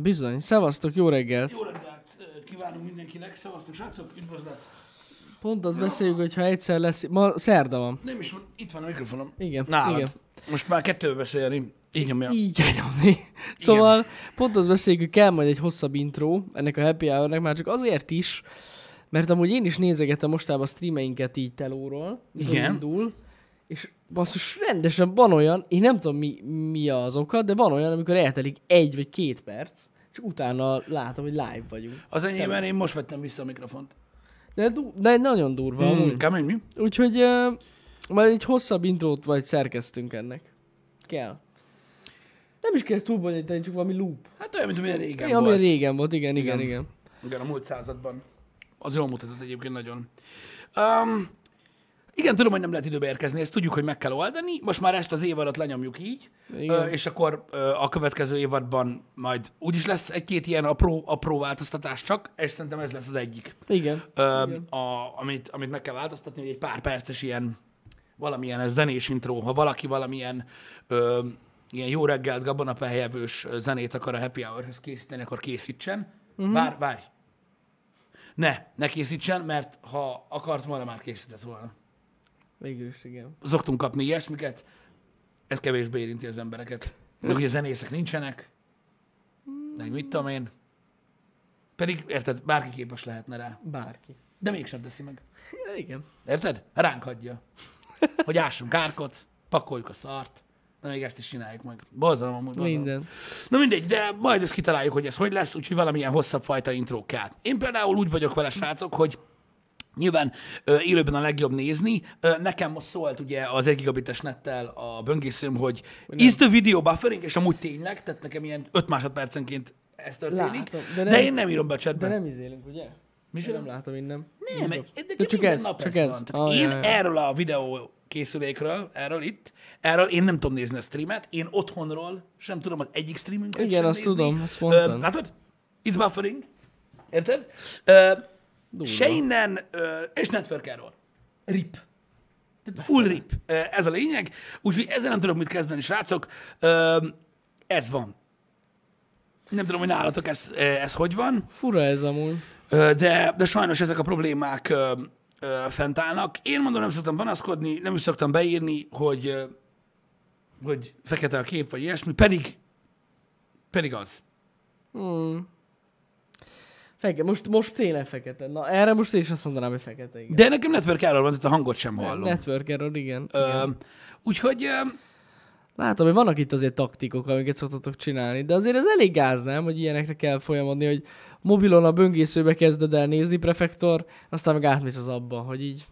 Bizony. Szevasztok, jó reggelt. Jó reggelt kívánunk mindenkinek. Szevasztok, srácok, üdvözlet. Pont azt beszéljük, hogy ha egyszer lesz... Ma szerda van. Nem is van, itt van a mikrofonom. Igen, Nálad. igen. Most már kettőbe beszélni. Így nyomja. Így nyomni. Szóval pont azt beszéljük, hogy kell majd egy hosszabb intro ennek a happy hour már csak azért is, mert amúgy én is nézegetem mostában a streameinket így telóról. Igen. Indul, és basszus, rendesen van olyan, én nem tudom mi, mi az oka, de van olyan, amikor eltelik egy vagy két perc, és utána látom, hogy live vagyunk. Az enyémben én most vettem vissza a mikrofont. De, du- de nagyon durva. Mm, amúgy. kemény mi? Úgyhogy uh, majd egy hosszabb intrót vagy szerkeztünk ennek. Kell. Nem is ezt túl bonyolítani, csak valami loop. Hát olyan, mint amilyen régen ami volt. régen volt, igen, igen, Igen. igen. Igen, a múlt században. Az jól mutatott egyébként nagyon. Um, igen, tudom, hogy nem lehet időbe érkezni, ezt tudjuk, hogy meg kell oldani. Most már ezt az évadot lenyomjuk így, Igen. és akkor a következő évadban majd úgyis lesz egy-két ilyen apró, apró változtatás csak, és szerintem ez lesz az egyik, Igen. ö, Igen. a, amit, amit meg kell változtatni, hogy egy pár perces ilyen valamilyen zenés intro, ha valaki valamilyen ö, ilyen jó reggelt, gabonapehelyevős zenét akar a happy hour készíteni, akkor készítsen. Uh-huh. Bár, várj. Ne, ne készítsen, mert ha akart volna, már készített volna. Végül is, igen. Szoktunk kapni ilyesmiket, ez kevésbé érinti az embereket. Meg ugye zenészek nincsenek, meg mit tudom én. Pedig, érted, bárki képes lehetne rá. Bárki. De mégsem teszi meg. Ja, igen. Érted? Ránk hagyja. Hogy ássunk árkot, pakoljuk a szart, de még ezt is csináljuk meg. Borzalom amúgy. borzalom. Minden. Na mindegy, de majd ezt kitaláljuk, hogy ez hogy lesz, úgyhogy valamilyen hosszabb fajta intro kell. Én például úgy vagyok vele, srácok, hogy Nyilván ö, élőben a legjobb nézni. Ö, nekem most szólt ugye az 1 gigabites nettel a böngészőm, hogy is the video buffering, és amúgy tényleg, tehát nekem ilyen 5 másodpercenként ez történik. Látom, de, de nem, nem- de én nem írom be a De chatbe. nem izélünk, ugye? Mi Én nem látom innen. Nem, de de, de, csak ez, nap csak ez, van. Tehát Ah, én ja, ja. erről a videó készülékről, erről itt, erről én nem tudom nézni a streamet, én otthonról sem tudom az egyik streamünket Igen, sem azt nézni. tudom, azt Ö, mondtad. látod? It's buffering. Érted? Ö, Durva. se innen, és network error. RIP. Tehát full RIP. Ez a lényeg. Úgyhogy ezzel nem tudok mit kezdeni, srácok. Ez van. Nem tudom, hogy nálatok ez, ez hogy van. Fura ez amúgy. De, de sajnos ezek a problémák fent állnak. Én mondom, nem szoktam panaszkodni, nem is szoktam beírni, hogy, hogy fekete a kép, vagy ilyesmi, pedig, pedig az. Hmm. Fekete, most, most tényleg fekete. Na, erre most én is azt mondanám, hogy fekete, igen. De nekem network error van, tehát a hangot sem hallom. Network error, igen. Ö, úgyhogy ö, Látom, hogy vannak itt azért taktikok, amiket szoktatok csinálni, de azért ez elég gáz, nem? Hogy ilyenekre kell folyamodni, hogy mobilon a böngészőbe kezded el nézni prefektor, aztán meg átmész az abba, hogy így...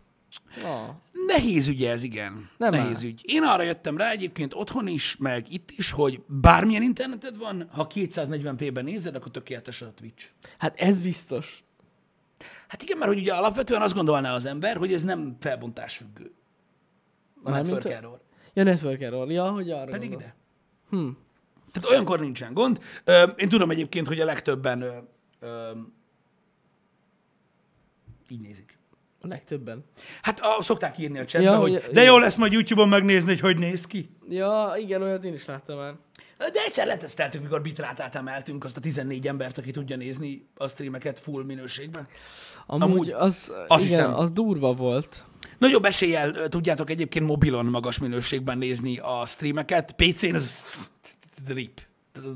Ah, nehéz ügy ez, igen. Nem nehéz áll. ügy. Én arra jöttem rá egyébként otthon is, meg itt is, hogy bármilyen interneted van, ha 240p-ben nézed, akkor tökéletes a Twitch. hát ez biztos. Hát igen, mert hogy ugye alapvetően azt gondolná az ember, hogy ez nem felbontás függő. A Mármint network a- error. Ja, network error. Ja, hogy arra Pedig gondolsz. ide. Hm. Tehát olyankor nincsen gond. Ö, Én tudom egyébként, hogy a legtöbben ö, ö, így nézik. A legtöbben. Hát a, szokták írni a chatbe, Ja, ja, hogy hogy- de jó lesz majd YouTube-on megnézni, hogy hogy néz ki. Ja, igen, olyat én is láttam már. De egyszer leteszteltük, mikor bitrátát emeltünk azt a 14 embert, aki tudja nézni a streameket full minőségben. Amúgy, Amúgy az, azt igen, hiszem. az durva volt. Nagyobb eséllyel tudjátok egyébként mobilon magas minőségben nézni a streameket. PC-n ez rip. Tehát az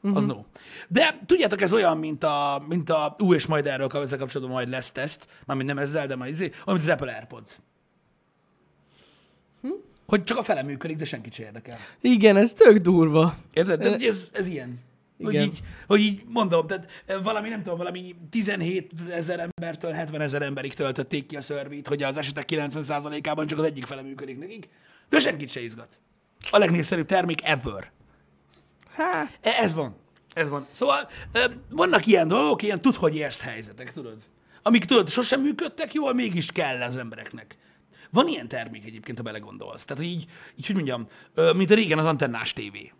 no. Az no. De tudjátok, ez olyan, mint a, mint a ú, és majd erről ezzel kapcsolatban majd lesz teszt, mármint nem ezzel, de majd izé, mint az Apple AirPods. Hogy csak a fele működik, de senkit se érdekel. Igen, ez tök durva. Érted? Hogy ez, ez ilyen. Hogy Igen. így, hogy így mondom, tehát eh, valami, nem tudom, valami 17 ezer embertől 70 ezer emberig töltötték ki a szörvét, hogy az esetek 90%-ában csak az egyik fele működik nekik, de senkit se izgat. A legnépszerűbb termék ever. Hát, E- Ez van. Ez van. Szóval vannak ilyen dolgok, ilyen tud, hogy est helyzetek, tudod? Amik tudod, sosem működtek jól, mégis kell az embereknek. Van ilyen termék egyébként, ha belegondolsz. Tehát, hogy így, így hogy mondjam, mint a régen az antennás tévé.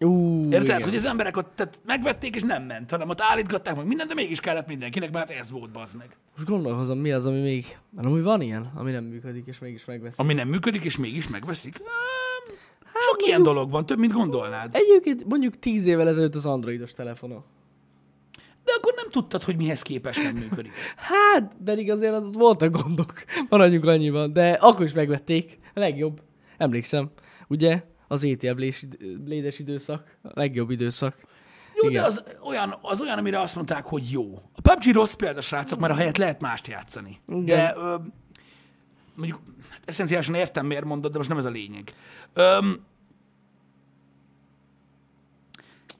ú, Érted? igen. Hogy az emberek ott tehát megvették, és nem ment, hanem ott állítgatták meg mindent, de mégis kellett mindenkinek, mert ez volt, bazd meg. Most gondolkozom, mi az, ami még... Amúgy van ilyen, ami nem működik, és mégis megveszik. Ami nem működik, és mégis megveszik. Ám, Sok ilyen dolog van, több, mint gondolnád. Egyébként mondjuk tíz évvel ezelőtt az androidos telefonok. De akkor nem tudtad, hogy mihez képes nem működik. Hát, pedig azért ott voltak gondok. Maradjunk annyiban. De akkor is megvették. A legjobb. Emlékszem. Ugye? Az ETL blédes időszak. A legjobb időszak. Jó, Igen. de az olyan, az olyan, amire azt mondták, hogy jó. A PUBG rossz példa, srácok, mert a helyet lehet mást játszani. Igen. De ö, mondjuk hát eszenciálisan értem, miért mondod, de most nem ez a lényeg. Öm,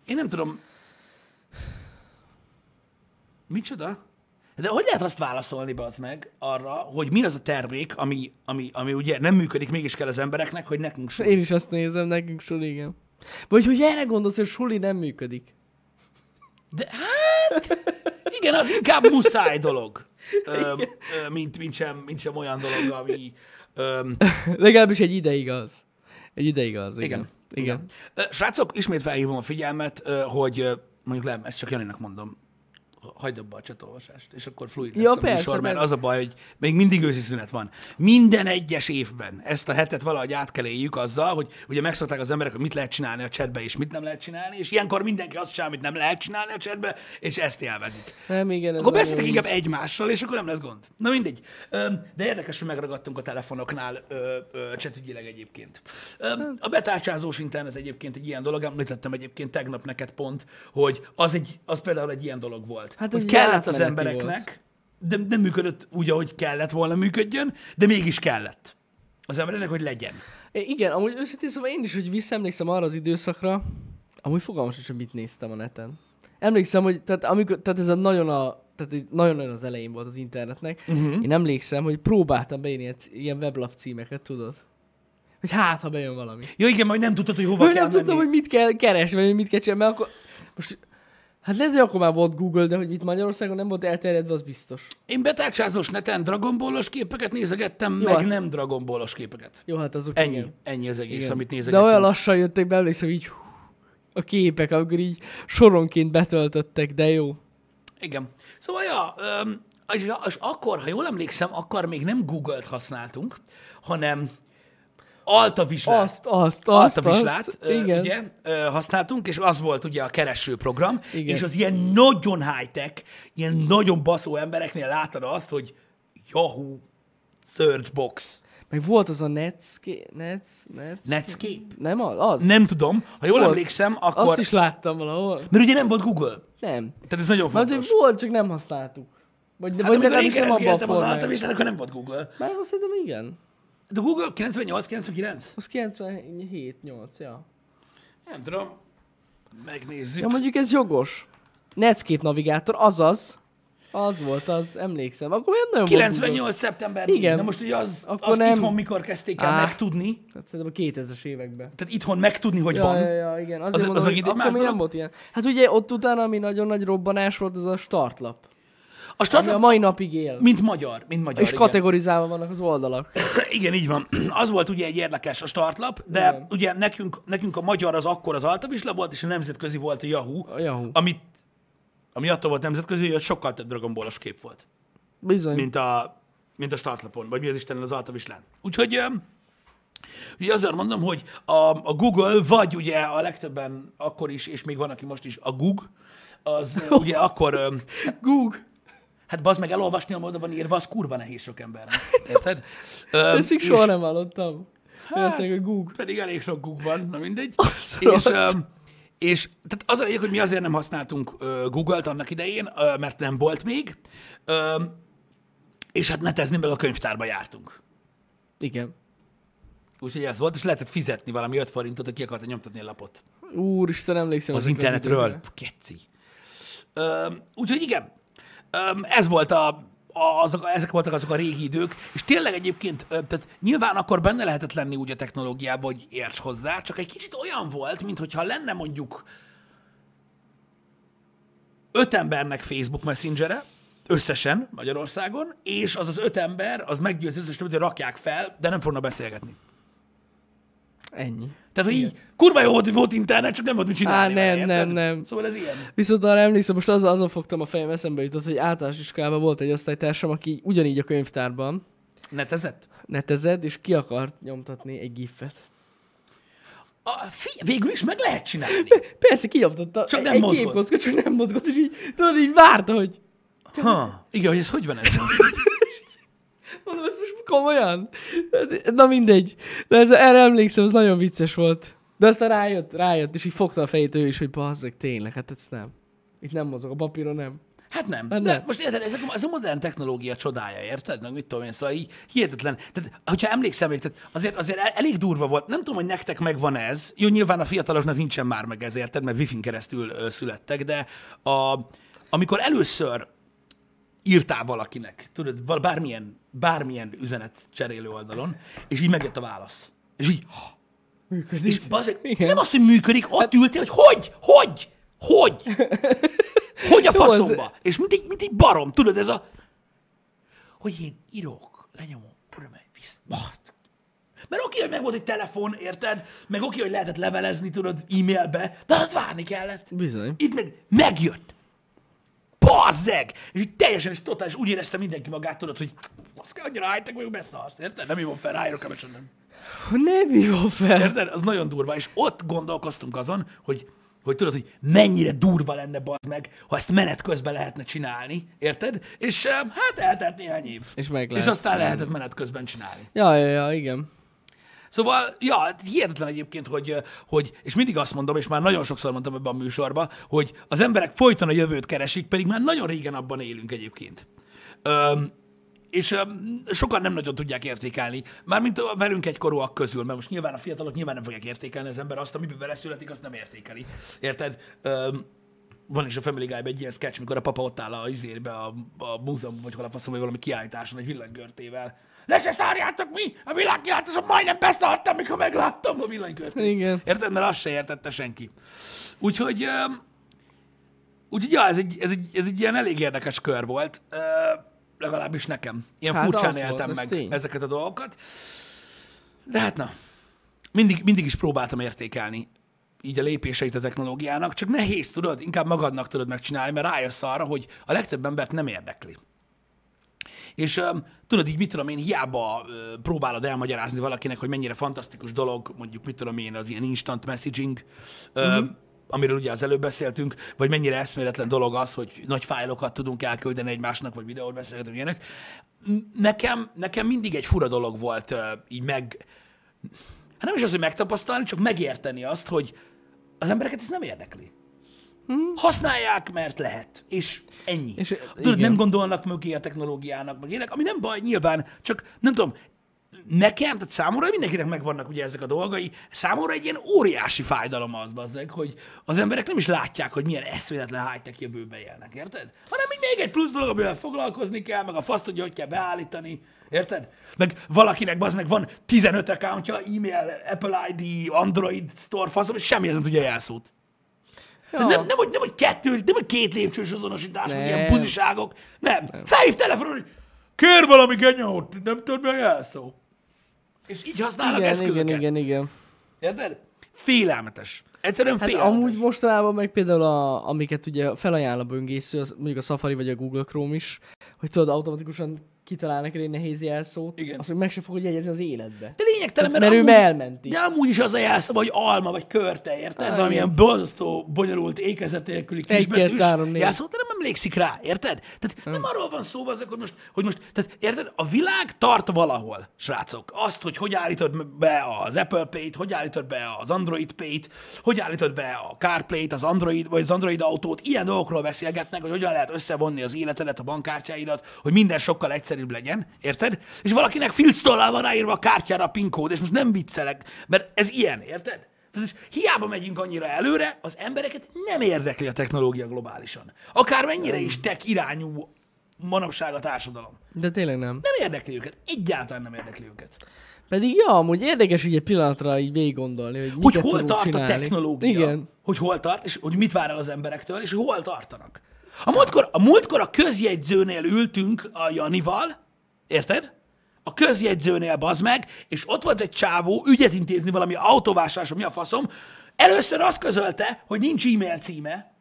én nem tudom. Micsoda? De hogy lehet azt válaszolni, bazd meg, arra, hogy mi az a termék, ami, ami, ami ugye nem működik, mégis kell az embereknek, hogy nekünk sem. Én is azt nézem, nekünk suli, igen. Vagy hogy erre gondolsz, hogy suli nem működik. De hát, igen, az inkább muszáj dolog, öm, ö, mint, mint, sem, mint sem olyan dolog, ami... Öm, Legalábbis egy ideig az. Egy ideig az, igen. igen. Igen. igen. Srácok, ismét felhívom a figyelmet, hogy mondjuk nem, ezt csak Janinak mondom, hagyd abba a csatolvasást, és akkor fluid lesz Ja, a persze, műsor, mert az a baj, hogy még mindig őszi szünet van. Minden egyes évben ezt a hetet valahogy át kell éljük azzal, hogy ugye megszokták az emberek, hogy mit lehet csinálni a chatbe, és mit nem lehet csinálni, és ilyenkor mindenki azt csinál, amit nem lehet csinálni a chatbe, és ezt élvezik. Nem, igen. Akkor beszéltek inkább egymással, és akkor nem lesz gond. Na mindegy. De érdekes, hogy megragadtunk a telefonoknál csetügyileg egyébként. Öm, A betárcsázós internet egyébként egy ilyen dolog, említettem egyébként tegnap neked pont, hogy az, egy, az például egy ilyen dolog volt. Hát hogy egy kellett az embereknek, de nem működött úgy, ahogy kellett volna működjön, de mégis kellett. Az embereknek, hogy legyen. É, Igen, amúgy őszintén szóval én is, hogy visszaemlékszem arra az időszakra, amúgy fogalmam sincs, hogy mit néztem a neten. Emlékszem, hogy tehát, amikor, tehát ez a nagyon a tehát nagyon-nagyon az elején volt az internetnek. Uh-huh. Én emlékszem, hogy próbáltam beírni ilyen, weblap címeket, tudod? Hogy hát, ha bejön valami. Jó, igen, majd nem tudtad, hogy hova Vagy kell nem tudtam, menni. hogy mit kell keresni, vagy mit kell csinálni, mert akkor... Most, hát lehet, hogy akkor már volt Google, de hogy itt Magyarországon nem volt elterjedve, az biztos. Én betárcsázós neten Dragon Ball-os képeket nézegettem, Jó, meg hát- nem Dragon Ball-os képeket. Jó, hát azok Ennyi, igen. ennyi az egész, igen. amit De nézegettünk. olyan lassan jöttek be, emlékszem így hú, a képek, amikor így soronként betöltöttek, de jó. Igen. Szóval, ja, és, és akkor, ha jól emlékszem, akkor még nem Google-t használtunk, hanem Altavislát. Azt, azt, azt, Altavislát, azt, ö, igen. ugye, ö, használtunk, és az volt ugye a keresőprogram, Igen. és az ilyen nagyon high-tech, ilyen nagyon baszó embereknél láttad azt, hogy Yahoo Search Box. Meg volt az a Netscape, Nets, Nets, Netscape? Nem az? az. Nem tudom, ha jól Volt. emlékszem, akkor... Azt is láttam valahol. Mert ugye nem volt Google. Nem. Tehát ez nagyon Mert fontos. hogy volt, csak nem használtuk. Vagy, Hát vagy amikor én keresgéltem az. Altavislát, akkor nem volt Google. Már azt szerintem igen. De Google 98-99? Az 97-8, ja. Nem tudom. Megnézzük. Ja, mondjuk ez jogos. Netscape navigátor, azaz. Az volt az, emlékszem. Akkor olyan nagyon volt 98. szeptember Igen. 4. Na most ugye az, Akkor azt nem. itthon mikor kezdték el Á. megtudni, Google. Hát szerintem a 2000-es években. tehát itthon megtudni, hogy ja, van. Ja, ja, igen. Azért Az- az mondom, hogy megint egy más nem volt ilyen. Hát ugye ott utána, ami nagyon nagy robbanás volt, az a startlap. A Ami a mai napig él. mint magyar, mint magyar. És igen. kategorizálva vannak az oldalak. igen, így van. Az volt ugye egy érdekes a startlap, de Igen. ugye nekünk, nekünk a magyar az akkor az Altavisla volt, és a nemzetközi volt a Yahoo, A Yahoo. amit, ami attól volt nemzetközi, hogy sokkal több Dragon Ball-os kép volt. Bizony. mint a, mint a startlapon, vagy mi az Isten az Altavislán. Úgyhogy ugye azért mondom, hogy a, a Google, vagy ugye a legtöbben akkor is, és még van, aki most is, a Google, az ugye akkor, Google. Hát bazd meg elolvasni a módban írva, az kurva nehéz sok embernek. Érted? Öm, Ezt még soha nem hallottam. Hát, hogy Google. pedig elég sok Google van, na mindegy. Azt és, öm, és tehát az a lényeg, hogy mi azért nem használtunk ö, Google-t annak idején, ö, mert nem volt még, ö, és hát netezni meg a könyvtárba jártunk. Igen. Úgyhogy ez volt, és lehetett fizetni valami 5 forintot, hogy ki akarta nyomtatni a lapot. Úristen, emlékszem. Az internetről. Pff, Keci. Úgyhogy igen, ez volt a, azok, ezek voltak azok a régi idők, és tényleg egyébként, tehát nyilván akkor benne lehetett lenni úgy a technológiában, hogy érts hozzá, csak egy kicsit olyan volt, mintha lenne mondjuk öt embernek Facebook Messengere, összesen Magyarországon, és az az öt ember, az meggyőzi összes többet, hogy rakják fel, de nem fognak beszélgetni. Ennyi. Tehát, hogy így kurva jó volt, volt internet, csak nem volt mit csinálni. Á, vele, nem, érted? nem, nem. Szóval ez ilyen. Viszont arra emlékszem, most az, azon fogtam a fejem, eszembe jutott, hogy általános iskolában volt egy osztálytársam, aki ugyanígy a könyvtárban Netezett? netezett, és ki akart nyomtatni egy gifet. A, fi, végül is meg lehet csinálni. Persze, kinyomtatta. Csak nem egy mozgott. képkocka, csak nem mozgott, és így, tudod, így várta, hogy Ha, igen, hogy ez hogy van ez? mondom, ezt komolyan? Na mindegy. De ez, erre emlékszem, ez nagyon vicces volt. De aztán rájött, rájött, és így fogta a fejét ő is, hogy bazzeg, tényleg, hát ez nem. Itt nem mozog, a papíron nem. Hát nem. Hát De nem. most érted, ez a, ez a modern technológia csodája, érted? Meg mit tudom én, szóval így hihetetlen. Tehát, hogyha emlékszem még, tehát azért, azért el- elég durva volt. Nem tudom, hogy nektek megvan ez. Jó, nyilván a fiataloknak nincsen már meg ez, érted? Mert wifi-n keresztül ö, születtek, de a, amikor először írtál valakinek, tudod, bármilyen, bármilyen üzenet cserélő oldalon, és így megjött a válasz. És így, Működik. és bazeg, Igen. nem az, hogy működik, ott ültél, hogy hogy, hogy, hogy, hogy a az- faszomba. És mint egy, mint egy barom, tudod, ez a, hogy én írok, lenyomom, megy, visz, Basz. Mert oké, hogy meg volt egy telefon, érted? Meg oké, hogy lehetett levelezni, tudod, e-mailbe, de azt várni kellett. Bizony. Itt meg megjött. Bazzeg! És így teljesen és totális úgy érezte mindenki magát, tudod, hogy azt kell, annyira high-tech vagyok, beszarsz, érted? Nem hívom fel, ráírok a meseden. Nem hívom fel. Érted? Az nagyon durva. És ott gondolkoztunk azon, hogy, hogy tudod, hogy mennyire durva lenne bazd meg, ha ezt menet közben lehetne csinálni, érted? És eh, hát eltelt néhány év. És meg és lehet aztán csinálni. lehetett menet közben csinálni. Ja, ja, ja, igen. Szóval, ja, hihetetlen egyébként, hogy, hogy, és mindig azt mondom, és már nagyon sokszor mondtam ebben a műsorban, hogy az emberek folyton a jövőt keresik, pedig már nagyon régen abban élünk egyébként. Öm, és öm, sokan nem nagyon tudják értékelni, mármint a velünk egykorúak közül, mert most nyilván a fiatalok nyilván nem fogják értékelni, az ember azt, amiben beleszületik, azt nem értékeli. Érted? Öm, van is a Family guy egy ilyen sketch, mikor a papa ott áll a izérbe, a, a múzeum, vagy hol a faszom, vagy valami kiállításon egy villanygörtével. Le se szárjátok mi! A világkiáltáson majdnem beszartam, mikor megláttam a villanygörtét. Igen. Érted? Mert azt se értette senki. Úgyhogy, öm, úgyhogy ja, ez egy, ez, egy, ez egy ilyen elég érdekes kör volt. Ö, legalábbis nekem. Ilyen Hát furcsán volt, éltem ez meg tény. ezeket a dolgokat. De hát na, mindig, mindig is próbáltam értékelni így a lépéseit a technológiának, csak nehéz, tudod, inkább magadnak tudod megcsinálni, mert rájössz arra, hogy a legtöbb embert nem érdekli. És um, tudod, így mit tudom én, hiába uh, próbálod elmagyarázni valakinek, hogy mennyire fantasztikus dolog, mondjuk mit tudom én, az ilyen instant messaging, uh, amiről ugye az előbb beszéltünk, vagy mennyire eszméletlen dolog az, hogy nagy fájlokat tudunk elküldeni egymásnak, vagy videót beszélgetünk ilyenek. Nekem, nekem mindig egy fura dolog volt uh, így meg, hát nem is az, hogy megtapasztalni, csak megérteni azt, hogy az embereket ez nem érdekli. Használják, mert lehet. És ennyi. És, Tudod, igen. nem gondolnak mögé a technológiának, meg ilyenek, ami nem baj, nyilván, csak nem tudom, nekem, tehát számomra mindenkinek megvannak ugye ezek a dolgai, számomra egy ilyen óriási fájdalom az, bazzeg, hogy az emberek nem is látják, hogy milyen eszméletlen high-tech jövőbe élnek, érted? Hanem így még egy plusz dolog, amivel foglalkozni kell, meg a fasz tudja, hogy kell beállítani, érted? Meg valakinek az meg van 15 accountja, e-mail, Apple ID, Android store, faszom, és semmi nem tudja jelszót. Ja. Nem, nem, hogy, nem, hogy kettő, nem, hogy két lépcsős azonosítás, vagy ilyen Nem. buziságok. Nem. nem. Felhív telefonon, hogy kér valami genyót, nem tudod mi a jelszó. És így használnak Igen, eszközöket. igen, igen, igen. Érted? Félelmetes. Egyszerűen Hát félelmetes. amúgy mostanában meg például, a, amiket ugye felajánl a böngésző, az, mondjuk a Safari vagy a Google Chrome is, hogy tudod, automatikusan kitalál neked egy nehéz jelszót, Igen. azt, hogy meg se fogod jegyezni az életbe. De lényegtelen, mert, Mert ő amúgy, elmenti. De amúgy is az a jelszó, hogy alma, vagy körte, érted? Ah, Valamilyen borzasztó, bonyolult, ékezet nélküli kisbetűs jelszó, de nem emlékszik rá, érted? Tehát nem arról van szó, azok, hogy most, hogy most, tehát érted? A világ tart valahol, srácok. Azt, hogy hogy állítod be az Apple Pay-t, hogy állítod be az Android Pay-t, hogy állítod be a CarPlay-t, az Android, vagy az Android autót, ilyen dolgokról beszélgetnek, hogy hogyan lehet összevonni az életedet, a bankkártyáidat, hogy minden sokkal egyszerűbb legyen, érted? És valakinek filctollal van ráírva a kártyára a PIN kód, és most nem viccelek, mert ez ilyen, érted? Tehát hiába megyünk annyira előre, az embereket nem érdekli a technológia globálisan. Akár mennyire is tech irányú manapság a társadalom. De tényleg nem. Nem érdekli őket. Egyáltalán nem érdekli őket. Pedig ja, amúgy érdekes így egy pillanatra így végig gondolni, hogy, Hogy hol tart csinálni. a technológia, Igen. hogy hol tart, és hogy mit vár el az emberektől, és hol tartanak. A múltkor, a múltkor a közjegyzőnél ültünk a Janival, érted? A közjegyzőnél bazd meg, és ott volt egy csávó ügyet intézni valami autóvásárlásra, mi a faszom. Először azt közölte, hogy nincs e-mail címe.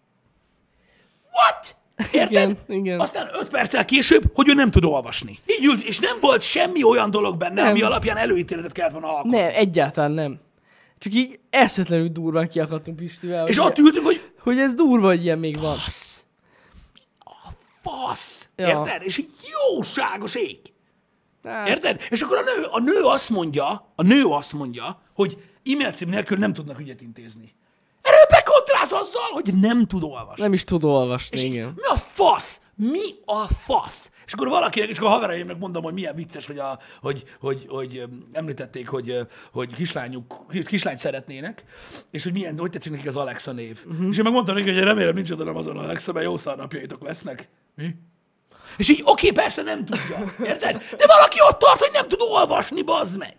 What? Érted? Igen, igen. Aztán öt perccel később, hogy ő nem tud olvasni. Így ült, és nem volt semmi olyan dolog benne, Nem. ami alapján előítéletet kellett volna alkotni. Nem, egyáltalán nem. Csak így eszetlenül durván kiakadtunk Pistivel. És hogy, ott ültünk, hogy hogy ez durva, hogy ilyen még van. Fasz, Ja. érted? És így jóságos ég. Hát, Érted? És akkor a nő, a nő azt mondja, a nő azt mondja, hogy e-mail cím nélkül nem tudnak ügyet intézni. Erről bekontráz azzal, hogy nem tud olvasni. Nem is tud olvasni, És igen. mi a fasz? Mi a fasz? És akkor valakinek, és akkor a havereimnek mondom, hogy milyen vicces, hogy, a, hogy, hogy, hogy említették, hogy, hogy kislányuk, kislányt szeretnének, és hogy milyen, hogy tetszik nekik az Alexa név. Uh-huh. És én megmondtam neki, hogy remélem nincs oda nem azon Alexa, mert jó szarnapjaitok lesznek. Mi? És így, oké, persze nem tudja. Érted? De valaki ott tart, hogy nem tud olvasni, bazd meg.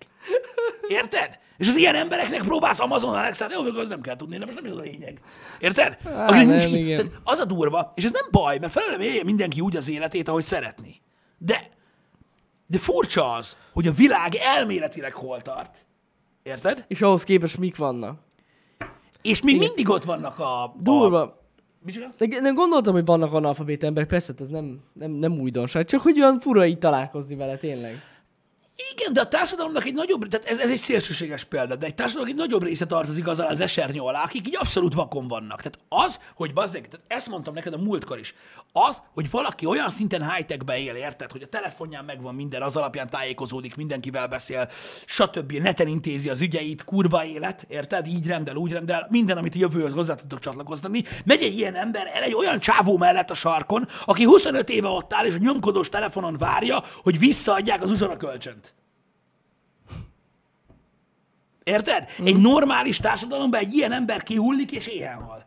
Érted? És az ilyen embereknek próbálsz Amazon Alexát, jó, az nem kell tudni, de most nem ez a lényeg. Érted? Á, nem, nincs igen. tehát az a durva, és ez nem baj, mert felelem élje mindenki úgy az életét, ahogy szeretné. De, de furcsa az, hogy a világ elméletileg hol tart. Érted? És ahhoz képest mik vannak. És még mindig ott vannak a... a Durva. Micsoda? De nem gondoltam, hogy vannak analfabét emberek, persze, ez nem, nem, nem újdonság, csak hogy olyan fura így találkozni vele, tényleg. Igen, de a társadalomnak egy nagyobb, tehát ez, ez egy szélsőséges példa, de egy társadalomnak egy nagyobb része tartozik azzal az esernyő alá, akik így abszolút vakon vannak. Tehát az, hogy bazzeg, tehát ezt mondtam neked a múltkor is, az, hogy valaki olyan szinten high-techbe él, érted, hogy a telefonján megvan minden, az alapján tájékozódik, mindenkivel beszél, stb. neten intézi az ügyeit, kurva élet, érted? Így rendel, úgy rendel, minden, amit a jövőhöz hozzá tudok csatlakozni. Megy egy ilyen ember el egy olyan csávó mellett a sarkon, aki 25 éve ott áll, és a nyomkodós telefonon várja, hogy visszaadják az uzsora kölcsönt. Érted? Egy normális társadalomban egy ilyen ember kihullik és éhen hal.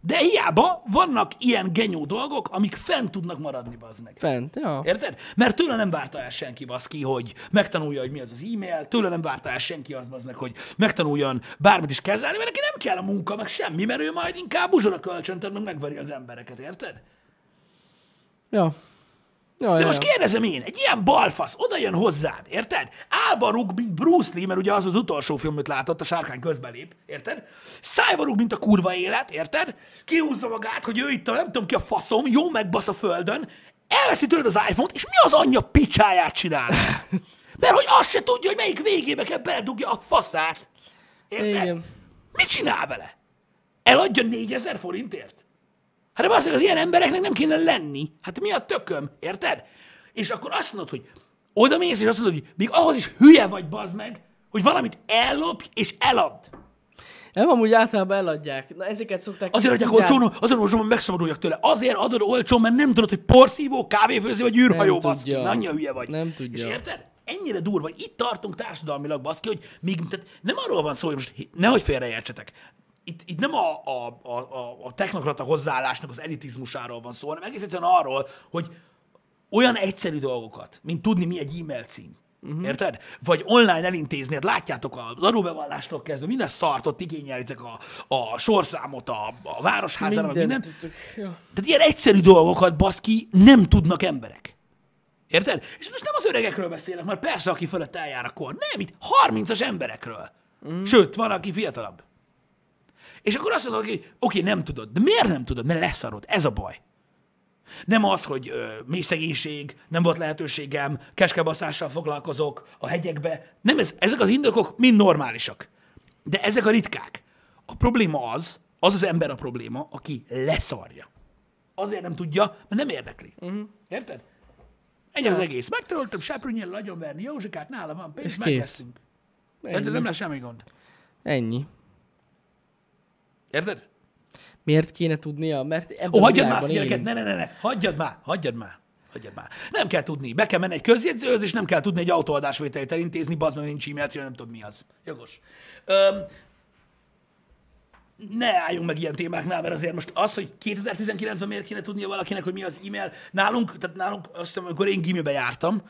De hiába vannak ilyen genyó dolgok, amik fent tudnak maradni, bazd meg. Fent, ja. Érted? Mert tőle nem várta el senki, baszki, hogy megtanulja, hogy mi az az e-mail, tőle nem várta el senki az, bazd meg, hogy megtanuljon bármit is kezelni, mert neki nem kell a munka, meg semmi, mert ő majd inkább uzsora kölcsönt, meg megveri az embereket, érted? Ja. Ja, De ja, most kérdezem én, egy ilyen balfasz oda jön hozzád, érted? Álba rúg, mint Bruce Lee, mert ugye az az utolsó film, amit látott, a sárkány közbelép, érted? Szájba rúg, mint a kurva élet, érted? Kihúzza magát, hogy ő itt a nem tudom ki a faszom, jó megbasz a földön, elveszi tőled az iPhone-t, és mi az anyja picsáját csinál? Mert hogy azt se tudja, hogy melyik végébe kell beledugja a faszát. Érted? Igen. Mit csinál vele? Eladja 4000 forintért? Hát de az ilyen embereknek nem kéne lenni. Hát mi a tököm, érted? És akkor azt mondod, hogy oda mész, és azt mondod, hogy még ahhoz is hülye vagy, bazd meg, hogy valamit ellopj és eladd. Nem, amúgy általában eladják. Na, ezeket szokták... Azért adják olcsón, azért olcsón, hogy megszabaduljak tőle. Azért adod olcsón, mert nem tudod, hogy porszívó, kávéfőző vagy űrhajó, baszki. Mert annyira hülye vagy. Nem tudja. És érted? Ennyire durva, itt tartunk társadalmilag, baszki, hogy még, tehát nem arról van szó, hogy most nehogy félreértsetek. Itt, itt nem a, a, a, a, technokrata hozzáállásnak az elitizmusáról van szó, hanem egész egyszerűen arról, hogy olyan egyszerű dolgokat, mint tudni, mi egy e-mail cím. Uh-huh. Érted? Vagy online elintézni, hát látjátok az adóbevallástól kezdve, minden szart ott igényelitek a, a sorszámot, a, a városházára, mindent. tudtok. Ja. Tehát ilyen egyszerű dolgokat, baszki, nem tudnak emberek. Érted? És most nem az öregekről beszélek, mert persze, aki fölött eljár a kor. Nem, itt 30-as emberekről. Mm. Sőt, van, aki fiatalabb. És akkor azt mondod, hogy oké, nem tudod. De miért nem tudod? Mert leszarod. Ez a baj. Nem az, hogy ö, mély szegénység, nem volt lehetőségem, keskebaszással foglalkozok a hegyekbe. Nem, ez, ezek az indokok mind normálisak. De ezek a ritkák. A probléma az, az az ember a probléma, aki leszarja. Azért nem tudja, mert nem érdekli. Uh-huh. Érted? Ennyi az egész. Megtanultam seprűnyel agyonverni Józsikát, nála van pénz, És kész. megveszünk. Érted? Ennyi. Nem lesz semmi gond. Ennyi. Érted? Miért kéne tudnia? Mert ebben Ó, a hagyjad már azt, világban gyereket, élünk. ne, ne, ne, ne, hagyjad már, hagyjad már. Hagyjad már. Nem kell tudni. Be kell menni egy közjegyzőhöz, és nem kell tudni egy autóadásvételt elintézni, bazd meg, nincs e-mail cím, nem tudom mi az. Jogos. Öm, ne álljunk meg ilyen témáknál, mert azért most az, hogy 2019-ben miért kéne tudnia valakinek, hogy mi az e-mail, nálunk, tehát nálunk azt hiszem, amikor én gimibe jártam,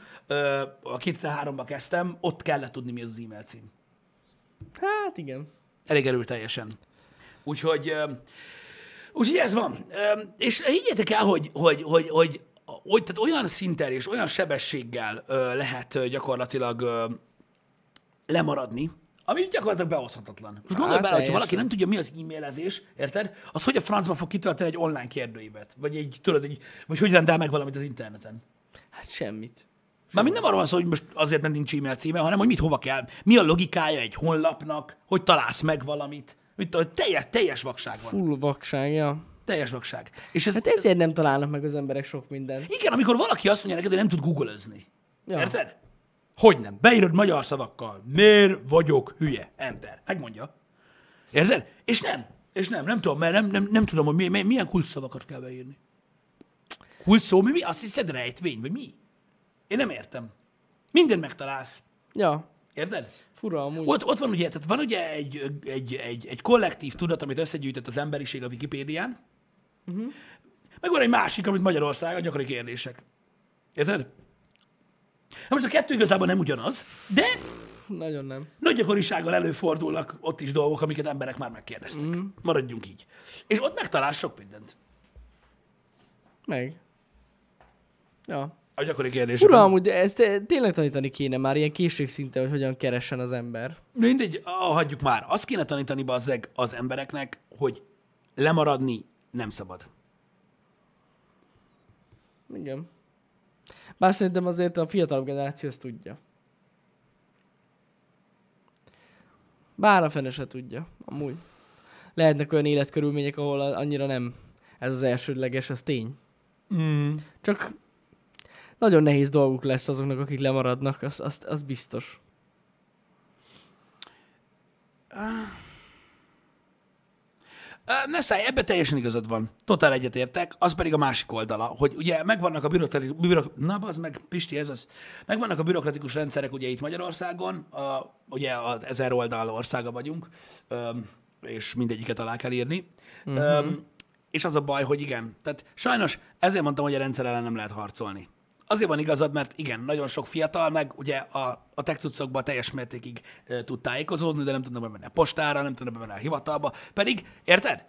a 2003-ba kezdtem, ott kellett tudni, mi az az e-mail cím. Hát igen. Elég erőteljesen. Úgyhogy, úgyhogy ez van. És higgyétek el, hogy, hogy, hogy, hogy, hogy tehát olyan szinten és olyan sebességgel lehet gyakorlatilag lemaradni, ami gyakorlatilag behozhatatlan. Most gondolj Hát, bele, hogyha teljesen. valaki nem tudja, mi az e-mailezés, érted? Az hogy a francba fog kitölteni egy online kérdőívet? Vagy egy, tudod, egy, vagy hogy rendel meg valamit az interneten? Hát semmit. Mármint nem arról van szó, hogy most azért mert nincs e-mail címe, hanem hogy mit hova kell, mi a logikája egy honlapnak, hogy találsz meg valamit. Mit tudom, teljes, teljes vakság van. Full vakság, ja. Teljes vakság. És ez, Hát ezért nem találnak meg az emberek sok mindent. igen, amikor valaki azt mondja neked, hogy nem tud googlezni. Ja. Érted? Hogy nem? Beírod magyar szavakkal. Miért vagyok hülye? Enter. Megmondja. Érted? És nem. És nem. Nem tudom, mert nem, nem, nem tudom, hogy mi, mi, milyen kulcs szavakat kell beírni. Kulcs szó, mi, mi? Azt hiszed rejtvény, vagy mi? Én nem értem. Minden megtalálsz. Ja, Érted? Fura amúgy. Ott, ott van ugye, tehát van ugye egy, egy, egy, egy kollektív tudat, amit összegyűjtött az emberiség a Wikipédián, uh-huh. meg van egy másik, amit Magyarország a gyakori kérdések. Érted? Na most a kettő igazából nem ugyanaz, de Nagyon nem. nagy gyakorisággal előfordulnak ott is dolgok, amiket emberek már megkérdeztek. Mm. Maradjunk így. És ott megtalálsz sok mindent. Meg. Ja. A gyakori kérdésekben. Fura amúgy, ezt te- tényleg tanítani kéne már ilyen készségszinten, hogy hogyan keressen az ember. Mindegy, ah, hagyjuk már. Azt kéne tanítani bazzeg az embereknek, hogy lemaradni nem szabad. Igen. Bár szerintem azért a fiatalabb generáció ezt tudja. Bár a fene se tudja, amúgy. Lehetnek olyan életkörülmények, ahol annyira nem ez az elsődleges, az tény. Mm. Csak nagyon nehéz dolguk lesz azoknak, akik lemaradnak, az, az, az biztos. Ne szállj, ebbe teljesen igazad van. Totál egyetértek, az pedig a másik oldala, hogy ugye megvannak a bürokratikus, bürok, na az meg, Pisti, ez az, megvannak a bürokratikus rendszerek ugye itt Magyarországon, a, ugye az ezer oldal országa vagyunk, és mindegyiket alá kell írni. Uh-huh. És az a baj, hogy igen, tehát sajnos ezért mondtam, hogy a rendszer ellen nem lehet harcolni. Azért van igazad, mert igen, nagyon sok fiatal, meg ugye a, a tech cuccokban teljes mértékig e, tud tájékozódni, de nem tudnak bemenni a postára, nem tudnak bemenni a hivatalba. Pedig, érted?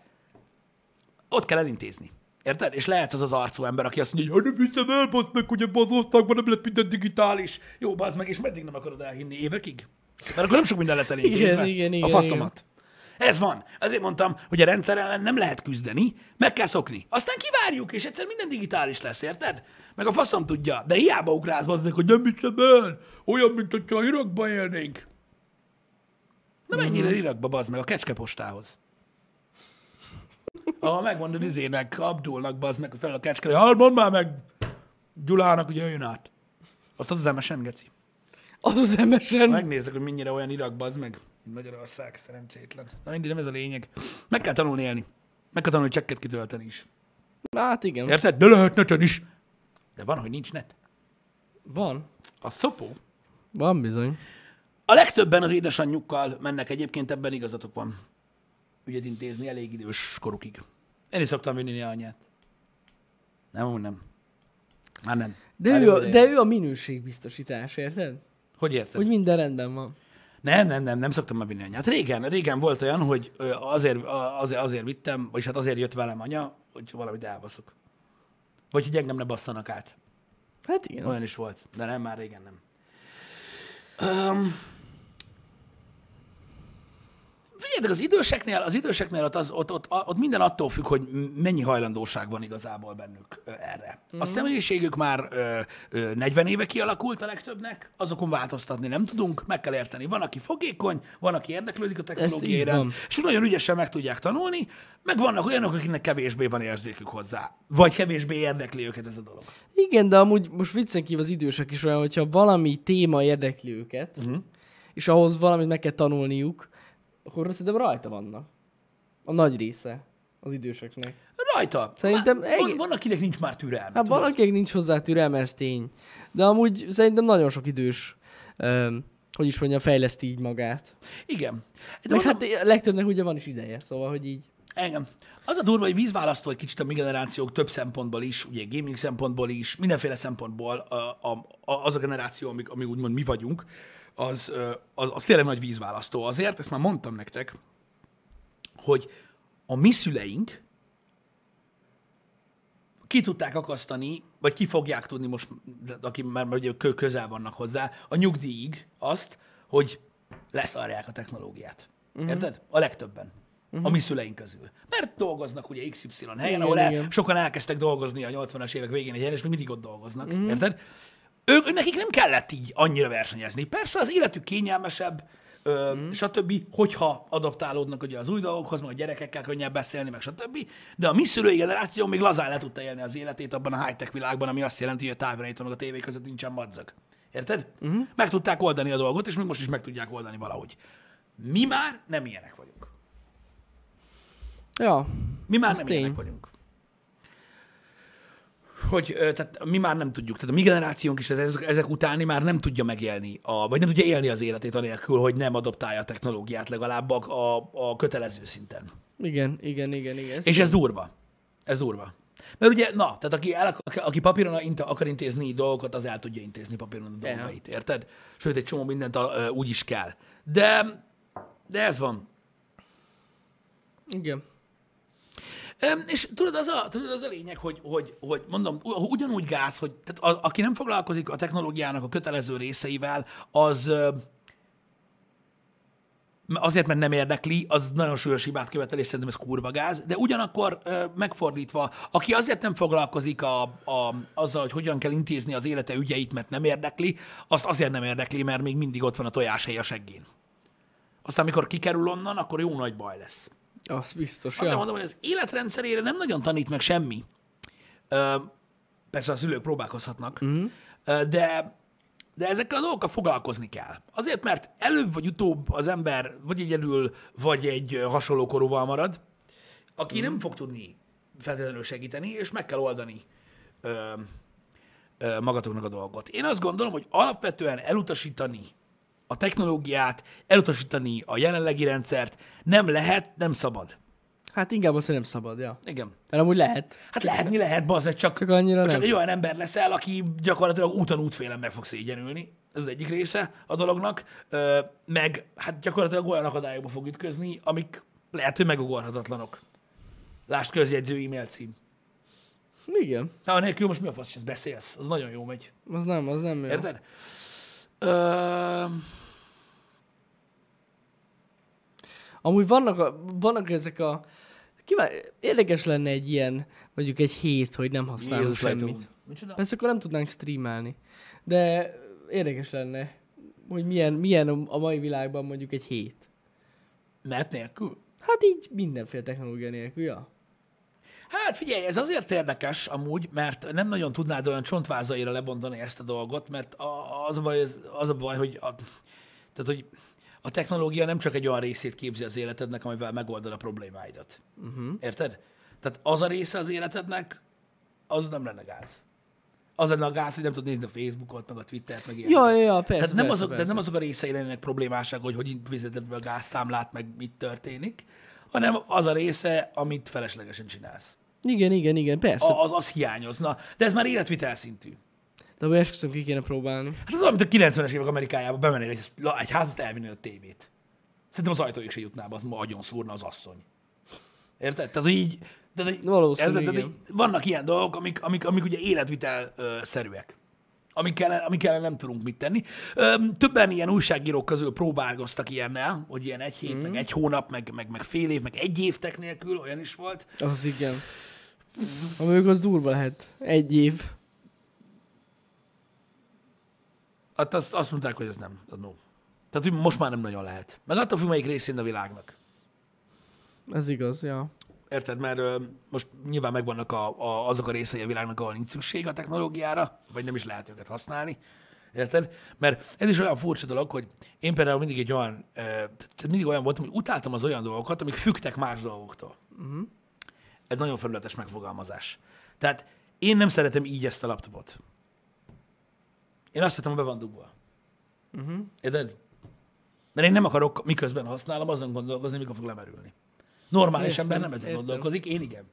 Ott kell elintézni. Érted? És lehet az az arcú ember, aki azt mondja, hogy "Hát nem hiszem el, bazd meg, hogy ebben az országban nem lett minden digitális. Jó, bazd meg, és meddig nem akarod elhinni? Évekig? Mert akkor nem sok minden lesz elintézve. Igen, igen, igen, a faszomat. Ez van. Azért mondtam, hogy a rendszer ellen nem lehet küzdeni, meg kell szokni. Aztán kivárjuk, és egyszer minden digitális lesz, érted? Meg a faszom tudja, de hiába ugrálsz bazdnek, hogy nem hiszem el, olyan, mint hogyha Irakba élnénk. Na mennyire Irakba, bazd meg, a kecskepostához. Ahol megmondod izének, Abdulnak, bazd meg, fel a kecskere, hát mondd már meg Gyulának, hogy jöjjön át. Azt az az MSN, geci. Az az emesen. Megnézlek, hogy mennyire olyan Irak, az meg. Magyarország szerencsétlen. Na mindig nem ez a lényeg. Meg kell tanulni élni. Meg kell tanulni csekket kitölteni is. Hát igen. Érted? De lehet neten is. De van, hogy nincs net. Van. A szopó. Van bizony. A legtöbben az édesanyjukkal mennek egyébként, ebben igazatok van. Ügyet intézni elég idős korukig. Én is szoktam vinni a anyát. Nem, amúgy nem. Már nem. De Már ő, a, de ő a minőségbiztosítás, érted? Hogy érted? Hogy minden rendben van. Nem, nem, nem, nem szoktam már vinni anyát. Régen, régen volt olyan, hogy azért, azért, azért vittem, vagyis hát azért jött velem anya, hogy valamit elbaszok. Vagy hogy engem ne basszanak át. Hát igen. Olyan is volt, de nem, már régen nem. Um, figyeljetek, az időseknél, az időseknél ott, az, ott, ott, ott minden attól függ, hogy mennyi hajlandóság van igazából bennük erre. A személyiségük már ö, ö, 40 éve kialakult a legtöbbnek, azokon változtatni nem tudunk, meg kell érteni. Van, aki fogékony, van, aki érdeklődik a van. és nagyon ügyesen meg tudják tanulni, meg vannak olyanok, akiknek kevésbé van érzékük hozzá, vagy kevésbé érdekli őket ez a dolog. Igen, de amúgy most viccen kívül az idősek is olyan, hogyha valami téma érdekli őket, Mhm. uh-huh. és ahhoz valamit meg kell tanulniuk, akkor szerintem rajta vannak. A nagy része az időseknek. Rajta. Szerintem Már- egész- van, van, akinek nincs már türelme. Hát tudod? valakinek nincs hozzá türelme, ez tény. De amúgy szerintem nagyon sok idős, um, hogy is mondjam, fejleszti így magát. Igen. De Meg mondom, hát legtöbbnek ugye van is ideje, szóval, hogy így. engem. Az a durva, hogy vízválasztó egy kicsit a mi generációk több szempontból is, ugye gaming szempontból is, mindenféle szempontból a, a, a, az a generáció, ami, ami úgymond mi vagyunk, az, az, az tényleg nagy vízválasztó. Azért, ezt már mondtam nektek, hogy a mi szüleink ki tudták akasztani, vagy ki fogják tudni most, aki már, már ugye kö- közel vannak hozzá, a nyugdíjig azt, hogy leszarják a technológiát. Uh-huh. Érted? A legtöbben. Uh-huh. A mi szüleink közül. Mert dolgoznak ugye XY helyen, Igen, ahol el, igen. sokan elkezdtek dolgozni a 80-as évek végén egy helyen, és még mindig ott dolgoznak. Uh-huh. Érted? Ők, nekik nem kellett így annyira versenyezni. Persze az életük kényelmesebb, ö, mm. stb., hogyha adaptálódnak ugye az új dolgokhoz, meg a gyerekekkel könnyebb beszélni, meg stb., de a mi szülői generáció még lazán le tudta élni az életét abban a high-tech világban, ami azt jelenti, hogy a távirányító meg a tévé között nincsen madzag. Érted? Uh-huh. Meg tudták oldani a dolgot, és még most is meg tudják oldani valahogy. Mi már nem ilyenek vagyunk. Ja, Mi már nem tény. ilyenek vagyunk. Hogy, tehát mi már nem tudjuk, tehát a mi generációnk is ezek, ezek utáni már nem tudja megélni, a, vagy nem tudja élni az életét anélkül, hogy nem adoptálja a technológiát legalább a, a, kötelező szinten. igen, igen, igen, igen. Ez És ez durva. Ez durva. Mert ugye, na, tehát aki, el, aki papíron akar intézni dolgokat, az el tudja intézni papíron a dolgait, érted? Sőt, egy csomó mindent a, úgy is kell. De, de ez van. Igen. És tudod, az a, tudod, az a lényeg, hogy, hogy, hogy mondom, ugyanúgy gáz, hogy tehát a, aki nem foglalkozik a technológiának a kötelező részeivel, az azért, mert nem érdekli, az nagyon súlyos hibát követel, és szerintem ez kurva gáz, de ugyanakkor megfordítva, aki azért nem foglalkozik a, a, azzal, hogy hogyan kell intézni az élete ügyeit, mert nem érdekli, azt azért nem érdekli, mert még mindig ott van a tojáshely a seggén. Aztán, amikor kikerül onnan, akkor jó nagy baj lesz. Az biztos, Azért ja. mondom, hogy az életrendszerére nem nagyon tanít meg semmi. Ö, persze a szülők próbálkozhatnak, uh-huh. de, de ezekkel a dolgokkal foglalkozni kell. Azért, mert előbb vagy utóbb az ember vagy egyedül, vagy egy hasonló korúval marad, aki uh-huh. nem fog tudni feltétlenül segíteni, és meg kell oldani ö, ö, magatoknak a dolgot. Én azt gondolom, hogy alapvetően elutasítani a technológiát, elutasítani a jelenlegi rendszert nem lehet, nem szabad. Hát inkább azt, hogy nem szabad, ja. Igen. Mert amúgy lehet. Hát lehetni lehet, bazd, csak, Csak annyira csak nem. egy olyan ember leszel, aki gyakorlatilag úton útfélen meg fog szégyenülni. Ez az egyik része a dolognak. Meg hát gyakorlatilag olyan akadályokba fog ütközni, amik lehet, hogy megugorhatatlanok. Lásd közjegyző e-mail cím. Igen. Na, anélkül most mi a fasz, beszélsz? Az nagyon jó megy. Az nem, az nem jó. Érted? Ö, Amúgy vannak, a, vannak ezek a... Kíván, érdekes lenne egy ilyen, mondjuk egy hét, hogy nem használunk Jézus semmit. Micsoda? Persze akkor nem tudnánk streamelni. De érdekes lenne, hogy milyen, milyen a mai világban mondjuk egy hét. Net nélkül? Hát így mindenféle technológia nélkül, ja. Hát figyelj, ez azért érdekes amúgy, mert nem nagyon tudnád olyan csontvázaira lebontani ezt a dolgot, mert az a baj, az, a baj hogy, a, tehát, hogy a technológia nem csak egy olyan részét képzi az életednek, amivel megoldod a problémáidat. Uh-huh. Érted? Tehát az a része az életednek, az nem lenne gáz. Az lenne a gáz, hogy nem tudod nézni a Facebookot, meg a Twittert, meg ilyen. Ja, ja, ja, persze, Tehát nem, persze, azok, persze. de nem azok a részei lennének problémásak, hogy hogy fizeted be a gázszámlát, meg mit történik, hanem az a része, amit feleslegesen csinálsz. Igen, igen, igen, persze. A, az, az hiányozna. De ez már életvitel szintű. De amúgy esküszöm, ki kéne próbálni. Hát az olyan, mint a 90-es évek Amerikájába bemennél egy, egy házba, azt elvinnél a tévét. Szerintem az ajtóig se jutná, az ma agyon szúrna az asszony. Érted? Tehát így... Tehát, Valószínű, érted? Tehát, így vannak ilyen dolgok, amik, amik, amik ugye életvitel-szerűek. Amikkel, amikkel nem tudunk mit tenni. Többen ilyen újságírók közül próbálkoztak ilyennel, hogy ilyen egy hét, mm. meg egy hónap, meg, meg, meg fél év, meg egy évtek nélkül, olyan is volt. Az igen. Amíg az durva lehet. Egy év. Hát azt, azt mondták, hogy ez nem. Az no. Tehát hogy most már nem nagyon lehet. Meg attól függ, melyik részén a világnak. Ez igaz, ja. Érted? Mert ö, most nyilván megvannak a, a, azok a részei a világnak, ahol nincs szükség a technológiára, vagy nem is lehet őket használni. Érted? Mert ez is olyan furcsa dolog, hogy én például mindig egy olyan, ö, tehát mindig olyan voltam, hogy utáltam az olyan dolgokat, amik fügtek más dolgoktól. Uh-huh. Ez nagyon felületes megfogalmazás. Tehát én nem szeretem így ezt a laptopot. Én azt szeretem, hogy be van dugva. Uh-huh. Érted? Mert én nem akarok, miközben használom, azon gondolkozni, mikor fog lemerülni. Normális Értem, ember nem ezen értem. gondolkozik, én igen.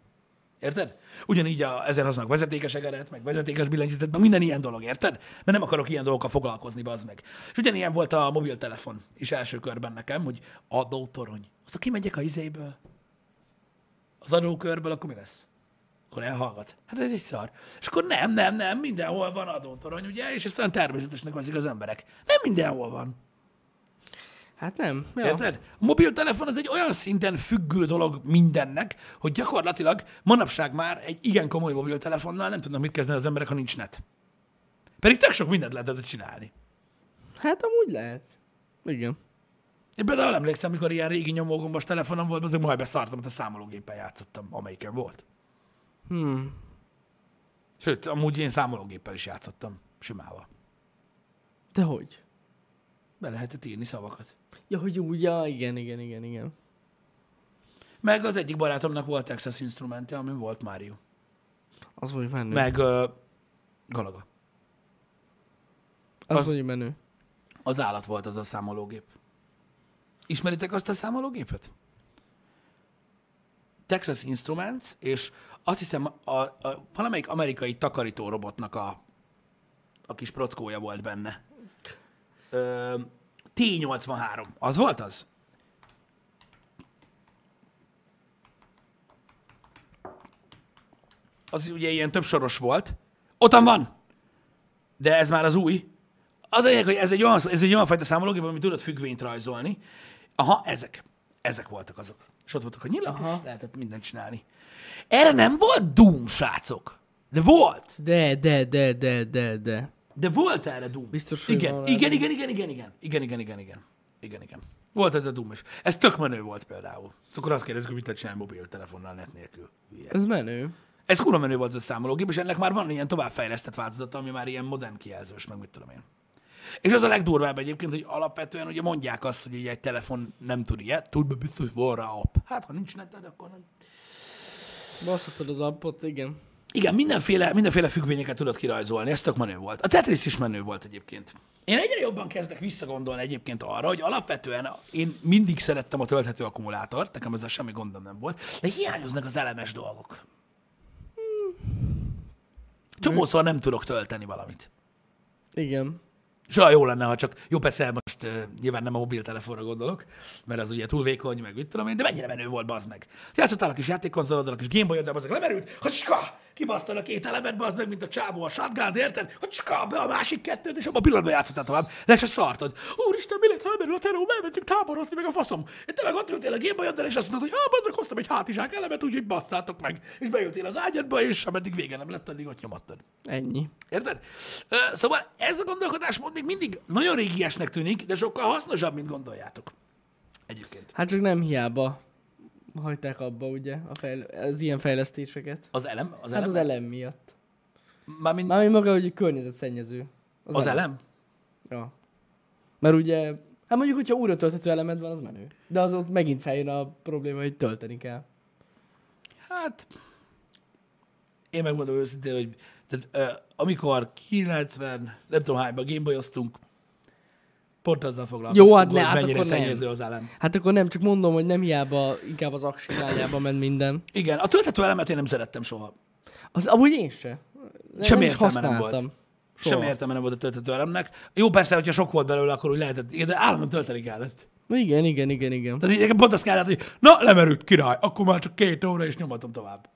Érted? Ugyanígy a, ezen használok vezetékes egeret, meg vezetékes billentyűzetet, meg minden ilyen dolog, érted? Mert nem akarok ilyen dolgokkal foglalkozni, bazd meg. És ugyanilyen volt a mobiltelefon is első körben nekem, hogy adótorony. Azt ha kimegyek a izéből, az adókörből, akkor mi lesz? Akkor elhallgat. Hát ez egy szar. És akkor nem, nem, nem, mindenhol van adótorony, ugye? És ezt olyan természetesnek veszik az emberek. Nem mindenhol van. Hát nem. Ja. Érted? A mobiltelefon az egy olyan szinten függő dolog mindennek, hogy gyakorlatilag manapság már egy igen komoly mobiltelefonnal nem tudnak mit kezdeni az emberek, ha nincs net. Pedig tök sok mindent lehetett csinálni. Hát amúgy lehet. Igen. Én például emlékszem, mikor ilyen régi nyomógombos telefonom volt, azért majd beszartam, hogy a számológéppel játszottam, amelyiken volt. Hmm. Sőt, amúgy én számológéppel is játszottam, simával. De hogy? Be lehetett írni szavakat. Ja, hogy úgy, ja, igen, igen, igen, igen. Meg az egyik barátomnak volt Texas Instrumentje, ami volt Mario. Az mondjuk menő. Meg uh, Galaga. az, az- mondjuk menő. Az állat volt az a számológép. Ismeritek azt a számológépet? Texas Instruments, és azt hiszem a, a, valamelyik amerikai takarító robotnak a, a kis prockója volt benne. Ö, T83. Az volt az? Az ugye ilyen többsoros volt. Ottan van! De ez már az új. Az a lényeg, hogy ez egy olyan, ez egy olyan fajta számológép, ami tudod függvényt rajzolni. Aha, ezek. Ezek voltak azok. És ott voltak a nyilak, Aha. és lehetett mindent csinálni. Erre nem volt Doom, srácok. De volt. De, de, de, de, de, de. De volt erre Doom. Biztos, hogy igen, igen, igen, igen, igen, igen, igen, igen, igen, igen, igen, igen. Volt ez a Doom is. Ez tök menő volt például. Szóval akkor azt kérdezik, hogy mit lehet csinálni mobiltelefonnal net nélkül. Hülye. Ez menő. Ez kurva menő volt ez a számológép, és ennek már van ilyen továbbfejlesztett változata, ami már ilyen modern kijelzős, meg mit tudom én. És az a legdurvább egyébként, hogy alapvetően ugye mondják azt, hogy egy telefon nem tud ilyet, tud, mert biztos van rá app. Hát, ha nincs neted, akkor nem. Baszhatod az appot, igen. Igen, mindenféle, mindenféle függvényeket tudod kirajzolni, ez tök menő volt. A Tetris is menő volt egyébként. Én egyre jobban kezdek visszagondolni egyébként arra, hogy alapvetően én mindig szerettem a tölthető akkumulátort, nekem ezzel semmi gondom nem volt, de hiányoznak az elemes dolgok. Csomószor nem tudok tölteni valamit. Igen. És olyan jó lenne, ha csak, jó persze most uh, nyilván nem a mobiltelefonra gondolok, mert az ugye túl vékony, meg mit tudom én, de mennyire menő volt, bazd meg. Játszottál a kis játékkonzoloddal, a kis Gameboy-oddal, bazd meg lemerült, hacska, kibasztad a két elemet, bazd meg, mint a csávó a shotgun érted? Hacska, be a másik kettőt, és abban a pillanatban játszottál tovább. Le se szartod. Úristen, mi lesz, ha lemerül a teró, elmentünk táborozni, meg a faszom. És te meg ott ültél a Gameboy-oddal, és azt mondod, hogy ah, bazd meg, hoztam egy hátizsák elemet, úgyhogy basszátok meg. És bejöttél az ágyadba, és ameddig vége nem lett, addig ott nyomattad. Ennyi. Érted? Ö, Szóval ez a gondolkodásmód még mindig nagyon régiesnek tűnik, de sokkal hasznosabb, mint gondoljátok. Egyébként. Hát csak nem hiába hagyták abba, ugye, a fejl- az ilyen fejlesztéseket. Az elem? Az Hát elem? az elem miatt. Mármint Mármint maga, hogy környezetszennyező. az elem? Ja. Mert ugye, hát mondjuk, hogyha újra tölthető elemed van, az menő. De az ott megint feljön a probléma, hogy tölteni kell. Hát, én megmondom őszintén, hogy tehát, amikor 90, nem tudom hányban gameboyoztunk, pont azzal foglalkoztunk, Jó, hát ne, hogy hát mennyire nem. szennyező az elem. Hát akkor nem, csak mondom, hogy nem hiába, inkább az aksi irányába ment minden. Igen, a tölthető elemet én nem szerettem soha. Az amúgy én se. Nem, Semmi nem értelme nem volt. Soha. Semmi értelme nem volt a tölthető elemnek. Jó, persze, hogyha sok volt belőle, akkor úgy lehetett, igen, de állandóan tölteni kellett. Igen, igen, igen, igen. Tehát így nekem pont azt kellett, hogy na, lemerült király, akkor már csak két óra, és nyomatom tovább.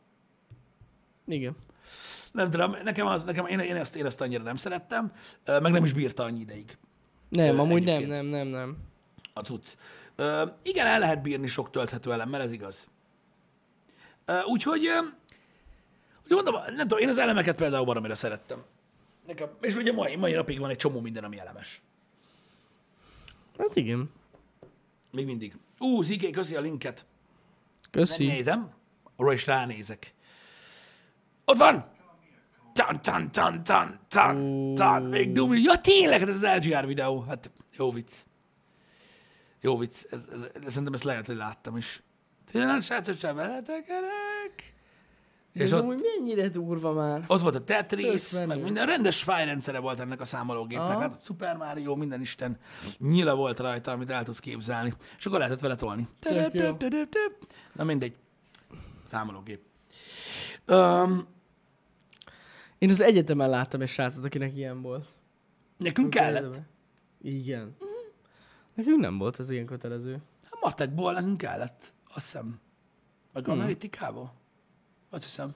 Igen. Nem tudom, nekem, az, nekem én, én, ezt, én ezt annyira nem szerettem, meg nem is bírta annyi ideig Nem, Ö, amúgy nem, nem, nem, nem. a cucc. Ö, igen, el lehet bírni sok tölthető elemmel, ez igaz. Ö, úgyhogy, úgy mondom, nem tudom, én az elemeket például baromira szerettem. Nekem, és ugye mai, mai napig van egy csomó minden, ami elemes. Hát igen. Még mindig. Ú, Ziké, köszi a linket. Köszi. Megnézem. Arra is ránézek. Ott van! Tan, tan, tan, tan, tan, tan, még dumi. Ja, tényleg, hát ez az LGR videó. Hát, jó vicc. Jó vicc. Ez, ez, ez, szerintem ezt lehet, hogy láttam is. Tényleg, srácok, sem beletekerek. És ott, amúgy mennyire durva már. ott volt a Tetris, meg minden rendes fájrendszere volt ennek a számológépnek. Aha. Hát a Super Mario, minden isten nyila volt rajta, amit el tudsz képzelni. És akkor lehetett vele tolni. Tök jó. Na mindegy. Számológép. Um, Én az egyetemen láttam egy srácot, akinek ilyen volt. nekünk kellett. Igen. Nekünk nem volt az ilyen kötelező. A matekból nekünk kellett, azt hiszem. Meg Hmm. analitikából. Azt hiszem.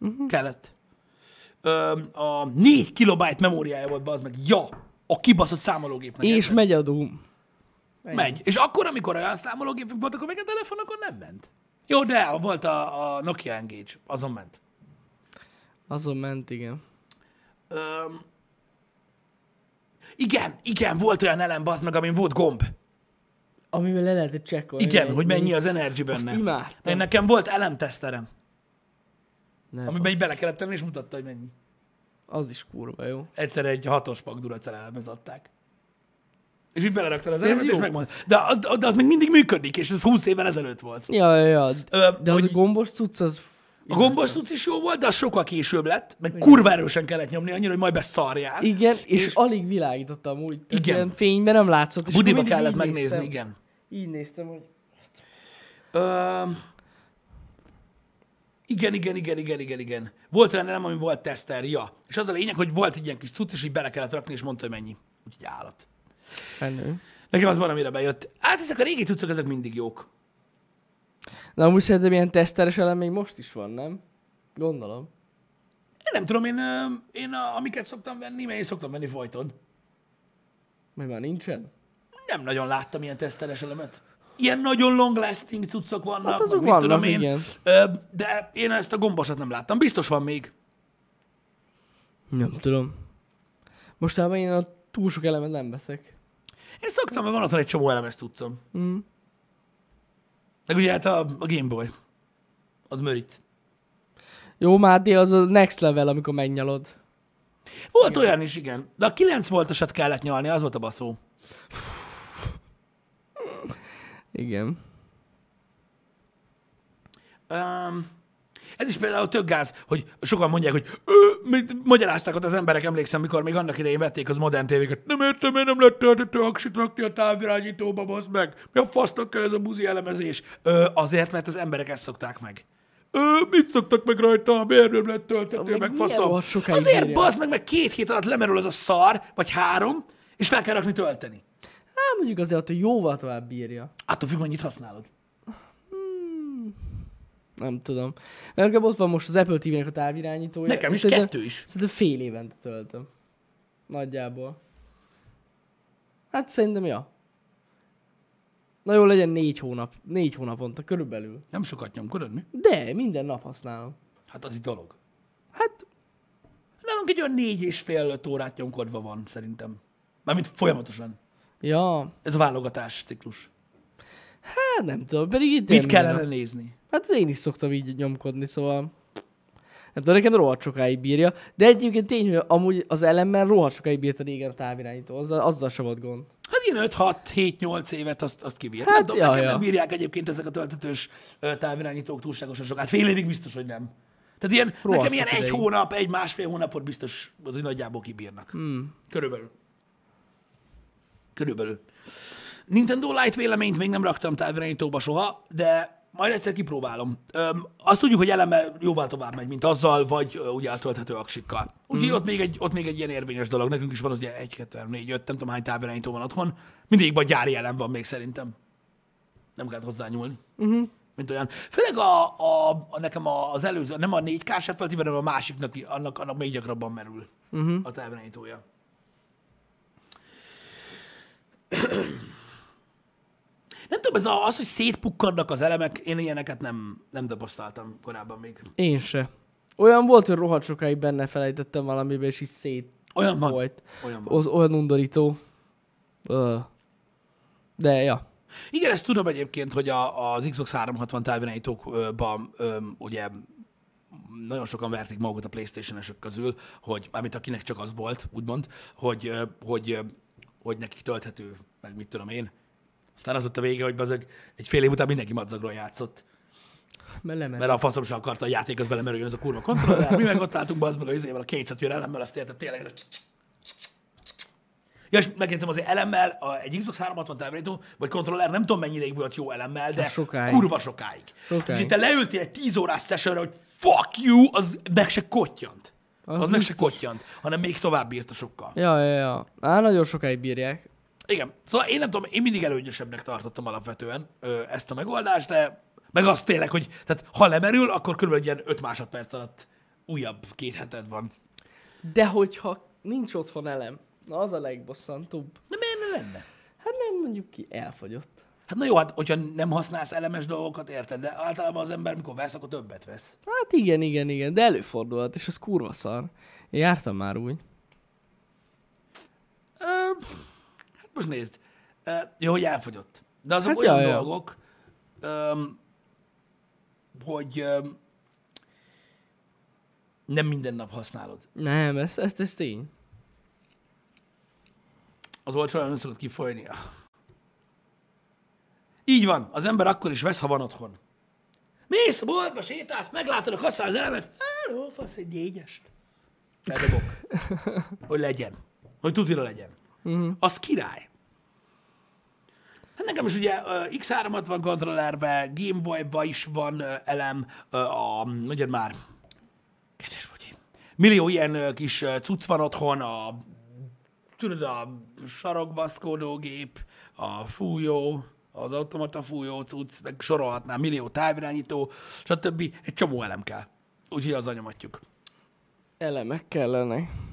Uh-huh. Kellett. Öm, a 4 kilobájt memóriája volt, az meg. Ja! A kibaszott számológépnek. És megy a Doom. Ennyi. Megy. És akkor, amikor olyan számológépünk volt, akkor még a telefon, akkor nem ment. Jó, de volt a, a Nokia Engage, azon ment. Azon ment, igen. Öm, Igen, igen, volt olyan elem, bazd meg, amin volt gomb. Amivel le lehetett csekkolni. Igen, hogy mennyi az energy Azt benne. imádtam. Én nekem volt elemteszterem, Nem, amiben így bele kellett tenni, és mutatta, hogy mennyi. az is kurva jó. Egyszer egy hatos pak duracell elemhez adták. És így beleraktad az elemet, és jó. megmondta. De az, de az még mindig működik, és ez 20 évvel ezelőtt volt. Ja, ja, ja. Ö, De az hogy a gombos cucc, az... a gombos cucc is jó volt, de az sokkal később lett, meg kurva erősen kellett nyomni, annyira, hogy majd beszarjál. Igen, és, És- alig világítottam úgy. Tehát Igen. Ilyen fényben nem látszott. Budiba kellett megnézni, néztem. igen. Így néztem, hogy... Ö, igen, igen, igen, igen, igen, igen. Volt olyan elem, ami volt teszter, ja. És az a lényeg, hogy volt egy ilyen kis cucc, és így bele kellett rakni, és mondta, hogy mennyi. Úgyhogy állat. Menő. Nekem az van, amire bejött. Hát ezek a régi cuccok, ezek mindig jók. De amúgy szerintem ilyen teszteres elem még most is van, nem? Gondolom. Én nem tudom, én, én amiket szoktam venni, mert én szoktam venni folyton. Meg már nincsen? Nem nagyon láttam ilyen teszteres elemet. Ilyen nagyon long lasting cuccok vannak, Hát azok vannak, tudom én. igen. De én ezt a gombosat nem láttam. Biztos van még. Nem tudom. Mostában én a túl sok elemet nem veszek. Én szoktam, mert van otthon egy csomó elemes cuccom. Mm. Meg ugye hát a, a Game Boy. Az mörit. Jó, Máté, az a next level, amikor megnyalod. Volt igen. olyan is, igen. De a 9 voltosat kellett nyalni, az volt a baszó. Igen. Um, ez is például tök gáz, hogy sokan mondják, hogy ö, mit magyarázták ott az emberek, emlékszem, mikor még annak idején vették az modern tévéket. Nem értem, miért nem lehet töltető aksit rakni a távirányítóba, bazd meg. Mi a fasznak kell ez a buzi elemezés? Ö, azért, mert az emberek ezt szokták meg. Ö, mit szoktak meg rajta, miért nem lett töltető, Meg faszom? Azért, bazd meg, meg két hét alatt lemerül az a szar, vagy három, és fel kell rakni tölteni. Hát mondjuk azért, hogy jóval tovább bírja. Attól függ, mennyit használod. Nem tudom. Mert nekem ott van most az Apple TV-nek a távirányítója. Nekem is Szerintem- kettő is. Szerintem fél évente töltöm. Nagyjából. Hát szerintem, ja. Na jó, legyen négy hónap. Négy hónaponta körülbelül. Nem sokat nyomkodod, mi? De, minden nap használom. Hát az itt dolog. Hát, Nálunk egy olyan négy és fél öt órát nyomkodva van, szerintem. Mármint folyamatosan. ja. Ez a válogatás ciklus. Hát nem tudom, pedig itt Mit kellene minden nézni? Hát én is szoktam így nyomkodni, szóval... Nem tudom, nekem rohadt sokáig bírja. De egyébként tény, hogy amúgy az elemmel rohadt sokáig bírta régen a távirányító. Azzal, azzal sem volt gond. Hát ilyen 5-6-7-8 évet azt, azt kibír. Hát, nem ja, nekem ja. nem bírják egyébként ezek a töltetős távirányítók túlságosan sokat. Fél évig biztos, hogy nem. Tehát ilyen, Rohadt nekem ilyen sok egy ideig. hónap, egy másfél hónapot biztos az, hogy nagyjából kibírnak. Hmm. Körülbelül. Körülbelül. Nintendo Lite véleményt még nem raktam távirányítóba soha, de majd egyszer kipróbálom. Öm, azt tudjuk, hogy eleme jóval tovább megy, mint azzal, vagy ö, ugye a tölthető aksikkal. Úgyhogy ott, még egy, ott még egy ilyen érvényes dolog. Nekünk is van az ugye 1, 2, 3, 4, 5, nem tudom hány távirányító van otthon. Mindig vagy gyári elem van még szerintem. Nem kell hozzányúlni. Uh-huh. Mint olyan. Főleg a, a, a, nekem az előző, nem a 4K FLT, hanem a másiknak, annak, annak még gyakrabban merül uh-huh. a távirányítója. Nem tudom, ez a, az, hogy szétpukkannak az elemek, én ilyeneket nem, nem tapasztaltam korábban még. Én se. Olyan volt, hogy rohadt sokáig benne felejtettem valamibe, és így szét Olyan van. volt. Olyan van. Az, olyan undorító. Ö. De, ja. Igen, ezt tudom egyébként, hogy a, az Xbox 360 távirányítókban ugye nagyon sokan verték magukat a Playstation-esek közül, hogy, mármint akinek csak az volt, úgymond, hogy, hogy, hogy nekik tölthető, meg mit tudom én. Aztán az ott a vége, hogy bazeg, egy fél év után mindenki madzagról játszott, Mert lement. mert a faszom sem akarta a játék, az belemerüljön ez a kurva kontroller. Mi meg ott álltunk, bazd meg a izével, a kétszet elemmel, azt érted tényleg. Ja, és megjegyzem azért elemmel, a, egy Xbox 360 távirányító, vagy kontroller, nem tudom mennyi ideig volt jó elemmel, de sokáig. kurva sokáig. Sokáig. És te leültél egy 10 órás sessionre, hogy fuck you, az meg se kottyant. Az, Az meg se kottyant, hanem még tovább bírta sokkal. Ja, ja, ja. Á, nagyon sokáig bírják. Igen. Szóval én nem tudom, én mindig előnyösebbnek tartottam alapvetően ö, ezt a megoldást, de meg azt tényleg, hogy tehát, ha lemerül, akkor körülbelül egy ilyen 5 másodperc alatt újabb két heted van. De hogyha nincs otthon elem, na az a legbosszantóbb. De miért ne lenne? Hát nem mondjuk ki, elfogyott. Hát na jó, hát hogyha nem használsz elemes dolgokat, érted? De általában az ember, mikor vesz, akkor többet vesz. Hát igen, igen, igen, de előfordulhat, és az kurva szar. Én jártam már úgy. Ö, most nézd. Jó, hogy elfogyott. De azok Hát olyan ja, ja. dolgok, öm, hogy öm, nem minden nap használod. Nem, ez, ez, ez tény. Az olcsó nem szokott kifolyni. Így van, az ember akkor is vesz, ha van otthon. Mész a boltba, sétálsz, meglátod a kasszán az elemet, hello, fasz egy négyest. Eldobok. Hogy legyen. Hogy tutira legyen. Uh-huh. Az király. Hát nekem is ugye X3-at van kontrollerbe, Game Boy-ba is van ö, elem, ö, a, mondjad már, kedves bocsi, millió ilyen ö, kis ö, cucc van otthon, a, tudod, a sarokbaszkódó gép, a fújó, az automata fújó cucc, meg sorolhatnám, millió távirányító, stb. Egy csomó elem kell. Úgyhogy az nyomatjuk. Elemek kellenek.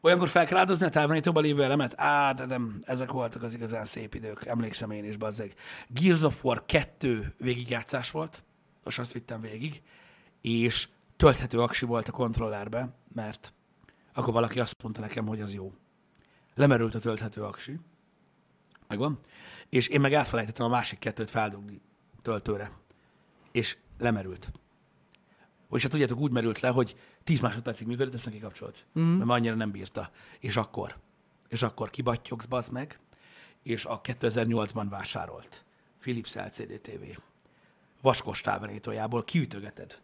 Olyankor fel kell áldozni a távirányítóban lévő elemet? Á, de nem, ezek voltak az igazán szép idők. Emlékszem én is, bazzeg. Gears of War 2 végigjátszás volt, most azt vittem végig, és tölthető aksi volt a kontrollerbe, mert akkor valaki azt mondta nekem, hogy az jó. Lemerült a tölthető aksi, megvan, és én meg elfelejtettem a másik kettőt feldugni töltőre, és lemerült. Vagyis hát tudjátok, úgy merült le, hogy 10 másodpercig működött, ezt neki kapcsolt. Mm. Mert annyira nem bírta. És akkor, és akkor kibattyogsz, bazd meg, és a 2008-ban vásárolt Philips LCD TV vaskos távirányítójából kiütögeted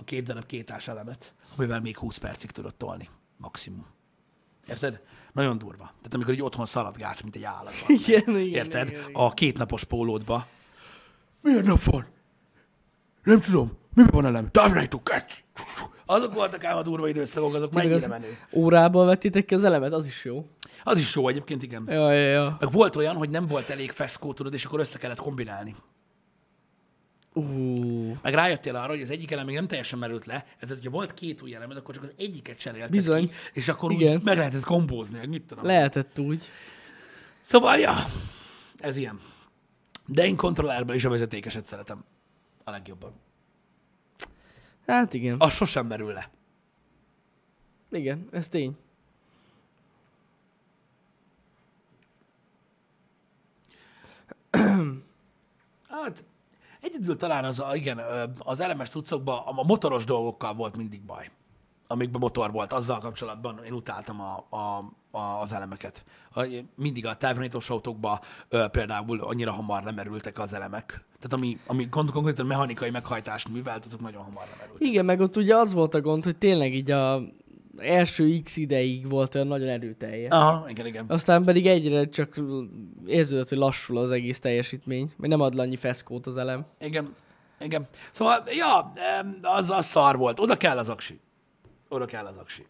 a két darab kétás elemet, amivel még 20 percig tudod tolni. Maximum. Érted? Nagyon durva. Tehát amikor így otthon szaladgálsz, mint egy állat. van. Igen, igen, Érted? igen, igen. A kétnapos pólódba. Milyen nap van? Nem tudom. Mi van elem? Távirányító kett! Azok voltak ám a durva időszakok, azok Meg mennyire az menő. órából vettétek ki az elemet, az is jó. Az is jó egyébként, igen. Ja, ja, ja. Meg volt olyan, hogy nem volt elég feszkó, tudod, és akkor össze kellett kombinálni. Uh, Meg rájöttél arra, hogy az egyik elem még nem teljesen merült le, ezért, hogyha volt két új elemed, akkor csak az egyiket cserélted Bizony. ki, és akkor Igen. úgy meg lehetett kompózni, meg mit tudom. lehetett úgy. Szóval, ja, ez ilyen. De én kontrollerből is a vezetékeset szeretem. A legjobban. Hát igen. Az sosem merül le. Igen, ez tény. Hát, egyedül talán az, a, igen, az elemes cuccokban a motoros dolgokkal volt mindig baj. Amikben motor volt, azzal kapcsolatban én utáltam a, a, a, az elemeket. Mindig a távirányítós autókban ö, például annyira hamar lemerültek az elemek. Tehát ami, ami kon- konkrétan mechanikai meghajtást művelt, azok nagyon hamar lemerültek. Igen, meg ott ugye az volt a gond, hogy tényleg így a első X ideig volt olyan nagyon erőteljes. Aha, igen, igen. Aztán pedig egyre csak érződött, hogy lassul az egész teljesítmény, mert nem ad annyi feszkót az elem. Igen, igen. Szóval, ja, az, az szar volt. Oda kell az aksi. Oda kell az aksi.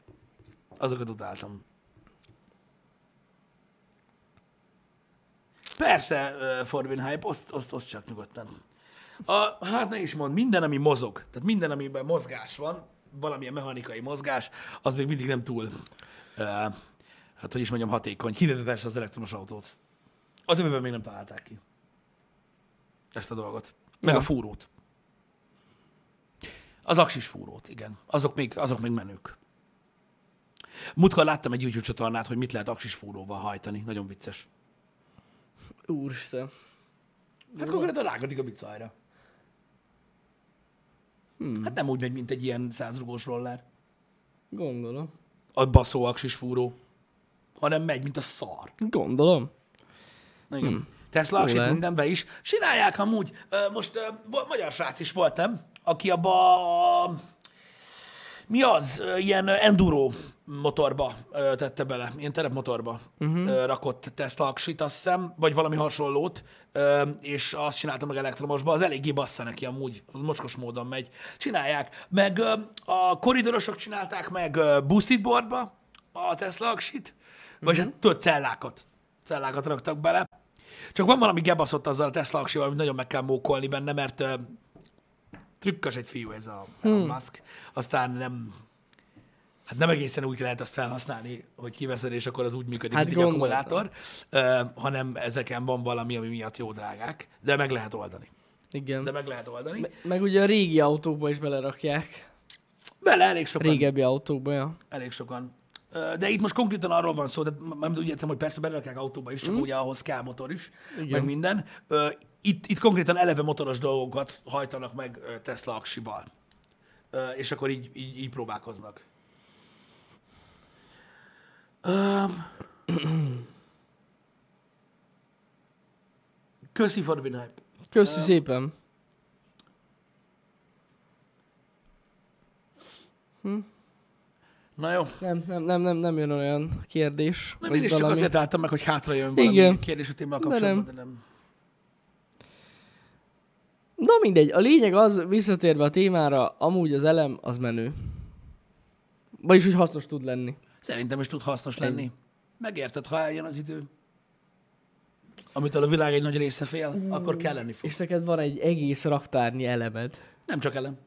Azokat utáltam. Persze, uh, Forvin Hype, oszt, oszt, oszt csak nyugodtan. A, hát ne is mond, minden, ami mozog, tehát minden, amiben mozgás van, valamilyen mechanikai mozgás, az még mindig nem túl, uh, hát hogy is mondjam, hatékony. Kivéve persze az elektromos autót. A többiben még nem találták ki ezt a dolgot. Meg Ja. a fúrót. Az aksis fúrót, igen. Azok még, azok még menők. Múltkor láttam egy YouTube csatornát, hogy mit lehet aksis fúróval hajtani. Nagyon vicces. Úristen. Hát konkrétan rágadik a bicajra. Hmm. Hát nem úgy megy, mint egy ilyen százrugós roller. Gondolom. A baszó aksis fúró. Hanem megy, mint a szar. Gondolom. Igen. Hmm. Tesla aksit mindenbe is. Csinálják amúgy. Most magyar srác is voltam, aki abba a- mi az, ilyen enduro motorba tette bele, ilyen terepmotorba uh-huh. rakott Tesla aksit, azt hiszem, vagy valami hasonlót, és azt csinálta meg elektromosba, az eléggé bassza neki amúgy, az mocskos módon megy. Csinálják. Meg a koridorosok csinálták meg boosted boardba a Tesla aksit, vagy uh-huh. hát tudod, cellákat. Cellákat raktak bele. Csak van valami gebaszott azzal a Tesla aksival, amit nagyon meg kell mókolni benne, mert trükkös egy fiú ez a Elon Musk. Aztán nem, hát nem egészen úgy lehet azt felhasználni, hogy kiveszed, és akkor az úgy működik, Hát mint egy gondoltam. akkumulátor, uh, hanem ezeken van valami, ami miatt jó drágák, de meg lehet oldani. Igen. De meg lehet oldani. Me- meg ugye a régi autókba is belerakják. Bele, elég sokan. régebbi autókba, ja. Elég sokan. De itt most konkrétan arról van szó, de nem úgy értem, hogy persze belerakják autóba is, csak ugye ahhoz kell motor is, Igen. meg minden. Itt, itt konkrétan eleve motoros dolgokat hajtanak meg Tesla aksival. És akkor így, így, így próbálkoznak. Öm. Köszi hype. Köszi szépen. Na jó. Nem, nem, nem, nem, nem jön olyan kérdés. Nem, én is csak valami. azért álltam meg, hogy hátra jön valami Igen. kérdés a témával De kapcsolatban, nem. de nem. Na mindegy, a lényeg az, visszatérve a témára, amúgy az elem az menő. Vagyis, hogy hasznos tud lenni. Szerintem is tud hasznos lenni. Megérted, ha eljön az idő, amitől a világ egy nagy része fél, akkor kelleni fog. És neked van egy egész raktárnyi elemed. Nem csak elem.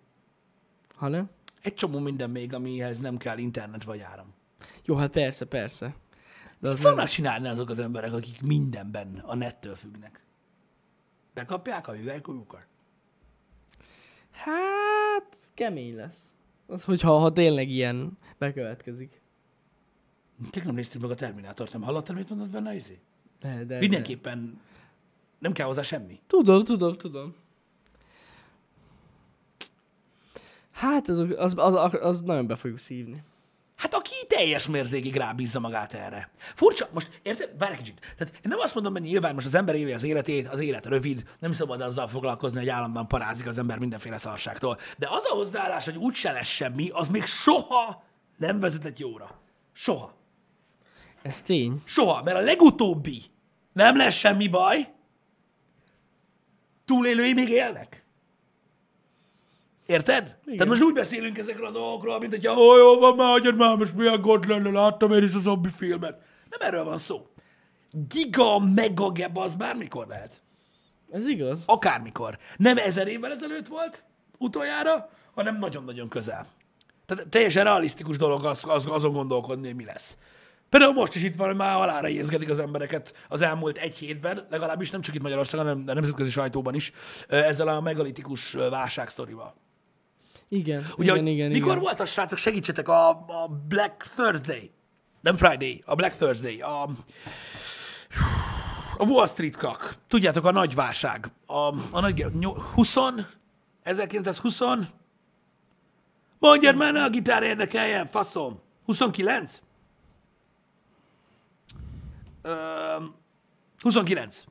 Hanem? Egy csomó minden még, amihez nem kell internet vagy áram. Jó, hát persze, persze. De az Mit nem... fognak csinálni azok az emberek, akik mindenben a nettől függnek? Bekapják a hüvelykújukat? Hát, ez kemény lesz. Az, hogyha ha tényleg ilyen bekövetkezik. Tényleg nem néztük meg a Terminátort, nem hallottad, mit mondott benne izé? De, de, de. Mindenképpen nem kell hozzá semmi. Tudom, tudom, tudom. Hát az, az, az, az nagyon be fogjuk szívni. Hát aki teljes mértékig rábízza magát erre. Furcsa, most érted? Várj egy kicsit. Tehát én nem azt mondom, hogy nyilván most az ember éli az életét, az élet rövid, nem szabad azzal foglalkozni, hogy állandóan parázik az ember mindenféle szarságtól. De az a hozzáállás, hogy úgyse lesz semmi, az még soha nem vezetett jóra. Soha. Ez tény. Soha, mert a legutóbbi nem lesz semmi baj, túlélői még élnek. Érted? Igen. Tehát most úgy beszélünk ezekről a dolgokról, mint hogyha ó, jó van, már hagyjad már, most milyen gond lenne, láttam én is a zombi filmet. Nem erről van szó. Giga, mega gebb az bármikor lehet. Ez igaz. Akármikor. Nem ezer évvel ezelőtt volt utoljára, hanem nagyon-nagyon közel. Tehát teljesen realisztikus dolog az, az, azon gondolkodni, hogy mi lesz. Például most is itt van, hogy már halára érzgetik az embereket az elmúlt egy hétben, legalábbis nem csak itt Magyarországon, hanem a nemzetközi sajtóban is, ezzel a megalitikus válságsztorival. Igen, Ugye, igen, igen, mikor igen. volt a srácok, segítsetek, a, a Black Thursday. Nem Friday, a Black Thursday. A, a Wall Street krak. Tudjátok, a nagy válság. A, a nagy, nyol- 20, 1920, mondjad már, ne a gitár érdekeljen, faszom. 29? Ö, 29.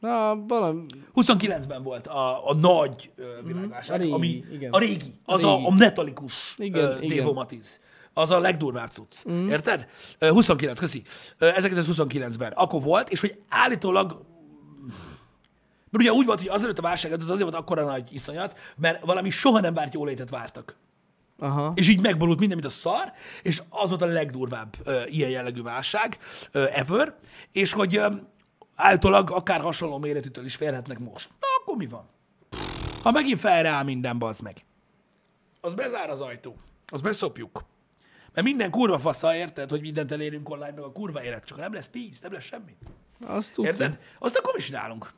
Na, valami... 29-ben volt a, a nagy ö, világválság, A régi, ami igen. a régi, az A a, régi. a metalikus Igen, ö, igen. Matiz. Az a legdurvább cucc. Mm. Érted? Ö, 29, köszi. Ö, 1929-ben. Akkor volt, és hogy állítólag mert ugye úgy volt, hogy azelőtt a válság az azért volt akkora nagy iszonyat, mert valami soha nem várt jólétet vártak. Aha. És így megborult minden, mint a szar, és az volt a legdurvább ö, ilyen jellegű válság ö, ever, és hogy ö, általában akár hasonló méretűtől is férhetnek most. Na, akkor mi van? Ha megint felreáll minden, bazd meg. Az bezár az ajtó. Az beszopjuk. Mert minden kurva fasza, érted, hogy mindent elérünk online, meg a kurva élet, csak nem lesz pénz, nem lesz semmi. Azt tudtam. Érted? Azt akkor mi csinálunk?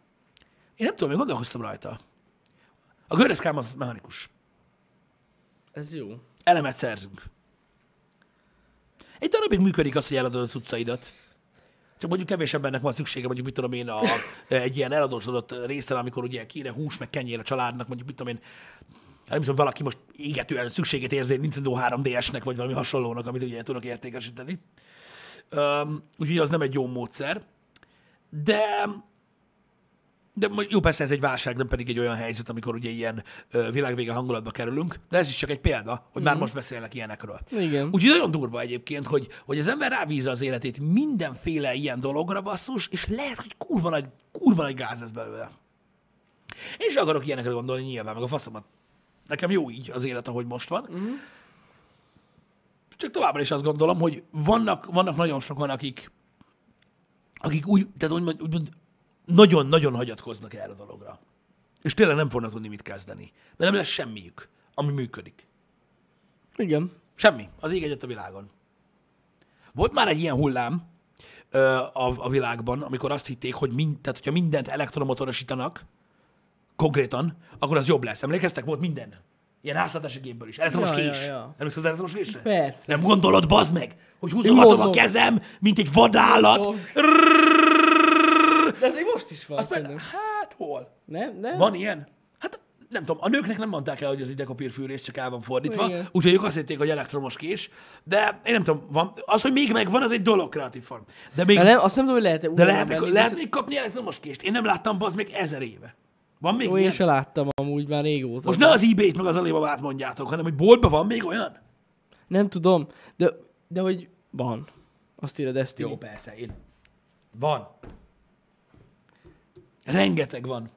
Én nem tudom, én gondolkoztam rajta. A göreszkám az mechanikus. Ez jó. elemet szerzünk. Egy darabig működik az, hogy eladod a cuccaidat. Csak mondjuk kevés embernek van szüksége, mondjuk mit tudom én, a, egy ilyen eladósodott részen, amikor ugye kéne hús, meg kenyér a családnak, mondjuk mit tudom én, hát nem hiszem, valaki most égetően szükséget érzi Nintendo 3DS-nek, vagy valami hasonlónak, amit ugye tudok értékesíteni. Um, úgyhogy az nem egy jó módszer. De de jó, persze ez egy válság, nem pedig egy olyan helyzet, amikor ugye ilyen ö, világvége hangulatba kerülünk, de ez is csak egy példa, hogy már most beszélnek ilyenekről. Igen. Úgyhogy nagyon durva egyébként, hogy, hogy az ember rábízza az életét mindenféle ilyen dologra basszus, és lehet, hogy kurva nagy, kurva nagy gáz lesz belőle. Én is akarok ilyenekre gondolni nyilván, meg a faszomat. Nekem jó így az élet, ahogy most van. Uh-huh. Csak továbbra is azt gondolom, hogy vannak, vannak nagyon sokan, akik, akik úgy, tehát úgymond, úgymond nagyon-nagyon hagyatkoznak erre a dologra. És tényleg nem fognak tudni mit kezdeni. Mert nem lesz semmiük, ami működik. Igen. Semmi. Az ég egyet a világon. Volt már egy ilyen hullám ö, a, a világban, amikor azt hitték, hogy mind, tehát, hogyha mindent elektromotorosítanak, konkrétan, akkor az jobb lesz. Emlékeztek? Volt minden. Ilyen háztartási gépből is. Elektromos Ja, kés. ja, ja. Emlékszel az elektromos késre? Persze. Nem gondolod, bazd meg, hogy húzogatom a kezem, mint egy vadállat. Mozog. De ez még most is van, Azt meg, hát hol? Nem? Nem? Van ilyen? Hát nem tudom, a nőknek nem mondták el, hogy az idegapír fűrész csak el van fordítva, Igen. úgyhogy ők azt hitték, hogy elektromos kés, de én nem tudom, van, az, hogy még megvan, az egy dolog kreatív form. De még, De nem, azt nem tudom, hogy lehet-e de lehet, venni, lehet még kapni elektromos kést. Én nem láttam, az még ezer éve. Van még Jó, ilyen? én se láttam amúgy már régóta. Most ne az ebay-t meg az Alibabát mondjátok, hanem hogy boltban van még olyan? Nem tudom, de, de hogy van. Azt írja Destiny. Jó, persze, én. Van. Rengeteg van.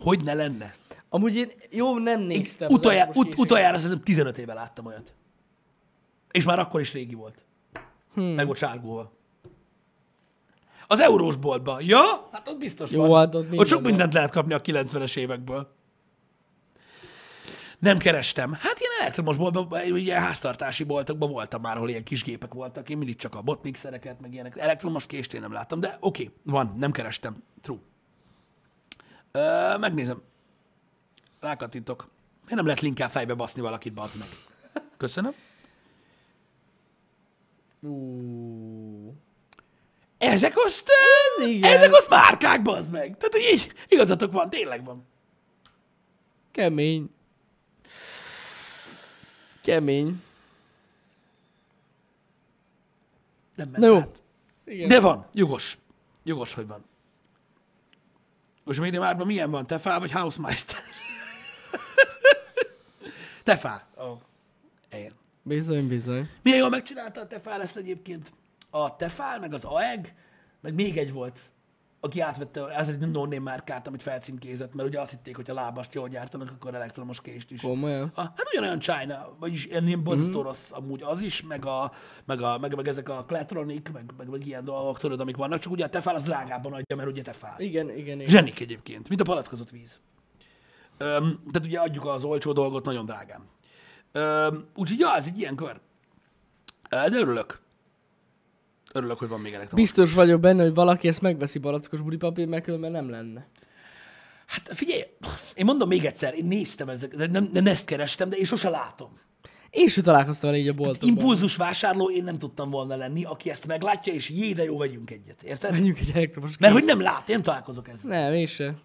Hogy ne lenne? Amúgy én jó nem néztem. elektromos ut- utoljára szerintem 15 éve láttam olyat. És már akkor is régi volt. Hmm. Meg volt sárgóval. Az eurós boltban. Ja? Hát ott biztos Jó, van. hát ott ott sok mindent lehet kapni a 90-es évekből. Nem kerestem. Hát ilyen elektromos boltban, ilyen háztartási boltokban voltam már, ahol ilyen kis gépek voltak. Én mindig csak a botmixereket, meg ilyenek. Elektromos kést én nem láttam, de oké, okay, van, nem kerestem. True. Ö, megnézem. Rákattintok. Miért nem lehet linkkel fejbe baszni valakit, bazd meg? Köszönöm. Ezek azt, Ez ezek azt márkák, bazd meg. Tehát, így, igazatok van, tényleg van. kemény. Kemény. Nem ment Na jó. át. Igen. De van, jogos. Jogos, hogy van. Most még márban milyen van? Tefá vagy Hausmeister? Tefá. Oh. Igen. Bizony, bizony. Milyen jól megcsinálta a Tefál ezt egyébként? A Tefál, meg az AEG, meg még egy volt, aki átvette, ez egy no márkát, amit felcímkézett, mert ugye azt hitték, hogy a lábast jól gyártanak, akkor elektromos kést is. Komolyan. Ha, hát ugyanolyan China, vagyis ilyen, ilyen borzasztó rossz amúgy az is, meg, a, meg, a, meg, meg ezek a Kletronic, meg, meg, meg ilyen dolgok, tudod, amik vannak, csak ugye a tefál az drágában adja, mert ugye tefál. Igen, igen, igen. Zsenik egyébként, mint a palackozott víz. Öm, tehát ugye adjuk az olcsó dolgot nagyon drágán. Öm, úgyhogy ja, ez egy ilyen kör. De örülök. Örülök, hogy van még elektromos. Biztos vagyok benne, hogy valaki ezt megveszi barackos buripapír, mert különben nem lenne. Hát figyelj, én mondom még egyszer, én néztem ezek, de nem, nem ezt kerestem, de én sose látom. Én sem találkoztam vele így a boltokban. Impulzus vásárló én nem tudtam volna lenni, aki ezt meglátja, és jé, de jó, vegyünk egyet. Érted? Menjünk egy elektromos Mert hogy nem lát, én nem találkozok ezzel. Nem, én sem.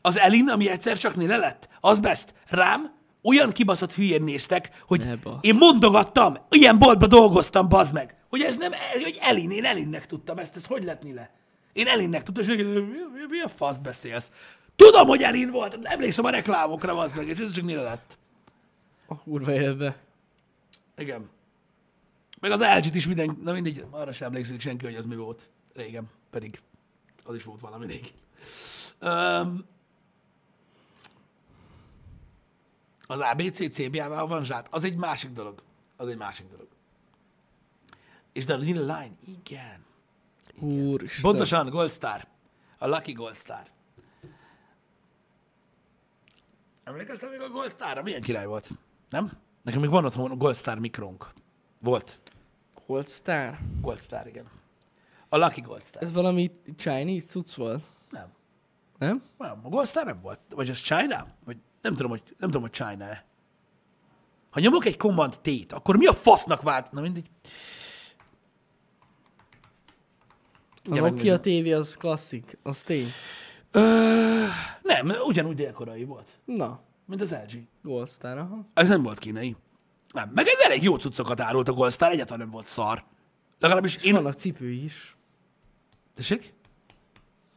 Az Elin, ami egyszer csak néle lett, az best. Rám olyan kibaszott hülyén néztek, hogy Ne basz. én mondogattam, ilyen boltba dolgoztam, bazd meg, hogy ez nem, hogy Elin, én Elinnek tudtam ezt, ez hogy lett le? Én Elinnek tudtam, és mi, mi, mi a fasz beszélsz? Tudom, hogy Elin volt, emlékszem a reklámokra, bazd meg, és ez csak néle lett. A kurva élbe. Igen. Meg az LG-t is minden, na mindegy, arra sem emlékszik senki, hogy az mi volt régen, pedig az is volt valami rég. Um, az ABC CBA-val van zsát, az egy másik dolog. Az egy másik dolog. És de a Lil Line, igen. Úristen. Pontosan, Gold Star. A Lucky Gold Star. Emlékeztem még a Gold Starra? Milyen király volt? Nem? Nekem még van otthon a Gold Star mikrónk. Volt. Gold Star? Gold Star, igen. A Lucky Gold Star. Ez valami Chinese cucc volt? Nem. Nem? Nem, a Gold Star nem volt. Vagy az China? Vagy nem tudom, hogy, nem tudom, hogy China-e. Ha nyomok egy Command T-t, akkor mi a fasznak vált? Na mindegy. A Nokia. TV az klasszik, az tény. Ö, nem, ugyanúgy délkorai volt, Na, mint az LG. Gold Star, aha. Ez nem volt kínai. Nem. Meg ez elég jó cuccokat árult a Gold Star, egyáltalán nem volt szar. Legalábbis És én... vannak cipői is. Tessék?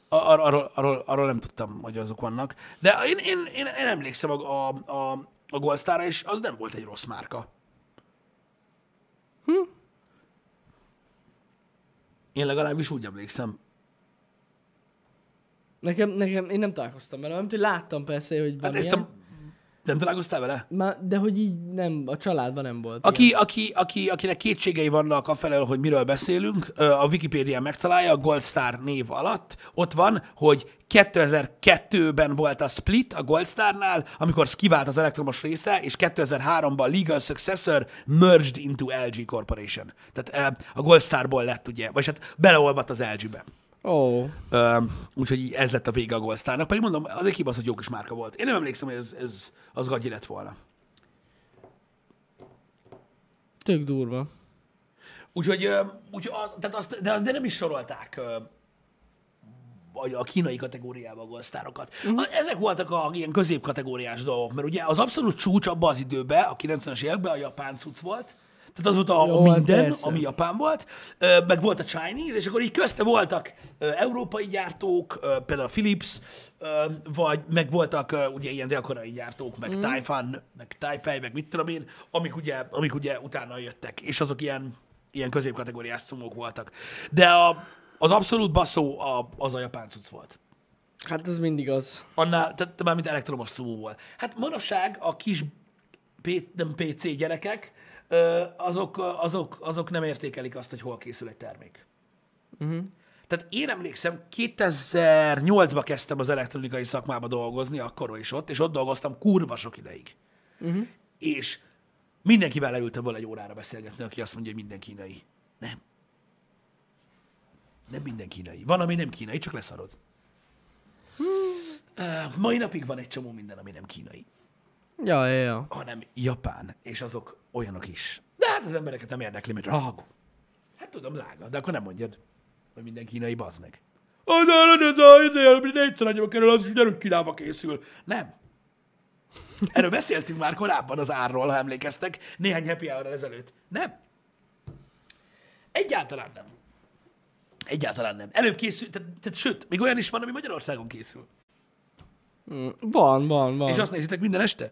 Ar- ar- arról, arról, arról nem tudtam, hogy azok vannak. De én, én, én, én emlékszem a, a, a, a Gold Starra, és az nem volt egy rossz márka. Hm? Én legalábbis úgy emlékszem. Nekem, nekem, én nem találkoztam vele, amit láttam persze, hogy Hát ezt a... Nem találkoztál vele? Már, de hogy így nem, a családban nem volt. ilyen. Aki, aki, aki, akinek kétségei vannak afelől, hogy miről beszélünk, a Wikipédia megtalálja a Gold Star név alatt. Ott van, hogy 2002-ben volt a split a Gold Starnál, amikor kivált az elektromos része, és 2003-ban a legal successor merged into LG Corporation. Tehát a Gold Starból lett ugye, vagy hát beleolvadt az LG-be. Ó, Ö, úgyhogy ez lett a vége a Goldstarnak. Pedig mondom, az egy kibaszott jó kis márka volt. Én nem emlékszem, hogy ez, ez az gagyi lett volna. tök durva. Úgyhogy, a, tehát azt, de, de nem is sorolták a, a kínai kategóriába a golsztárokat. Uh-huh. Ezek voltak a ilyen középkategóriás dolgok, mert ugye az abszolút csúcs abban az időben, a 90-es években a japán cucc volt, tehát az volt a, Jó, a minden, persze. ami japán volt, meg volt a Chinese, és akkor így közte voltak európai gyártók, például a Philips, vagy meg voltak ugye ilyen dél-koreai gyártók, meg mm. Taifan, meg Taipei, meg mit tudom én, amik ugye, amik ugye utána jöttek, és azok ilyen, ilyen középkategóriás cumók voltak. De a, az abszolút baszó a, az a japán cucc volt. Hát ez mindig az. Annál, tehát már mint elektromos cumóval. Hát manapság a kis P, nem PC gyerekek, azok, azok, azok nem értékelik azt, hogy hol készül egy termék. Uh-huh. Tehát én emlékszem, 2008-ban kezdtem az elektronikai szakmába dolgozni, akkor is ott, és ott dolgoztam kurva sok ideig. Uh-huh. És mindenkivel leültem volna egy órára beszélgetni, aki azt mondja, hogy minden kínai. Nem. Nem minden kínai. Van, ami nem kínai, csak leszarod. Uh, mai napig van egy csomó minden, ami nem kínai, Ja, ja, ja. hanem japán, és azok olyanok is. De hát az embereket nem érdekli, mert drága. Hát tudom, drága, de akkor nem mondjad, hogy minden kínai bazd meg. Ah, de de de négyszer annyiba kerül, az is ugyanúgy Kínába készül. Nem. Erről beszéltünk már korábban az árról, ha emlékeztek, néhány happy hour ezelőtt. Nem. Egyáltalán nem. Egyáltalán nem. Előbb készül, tehát, tehát sőt, még olyan is van, ami Magyarországon készül. Mm, Van, van, van. És azt nézitek minden este?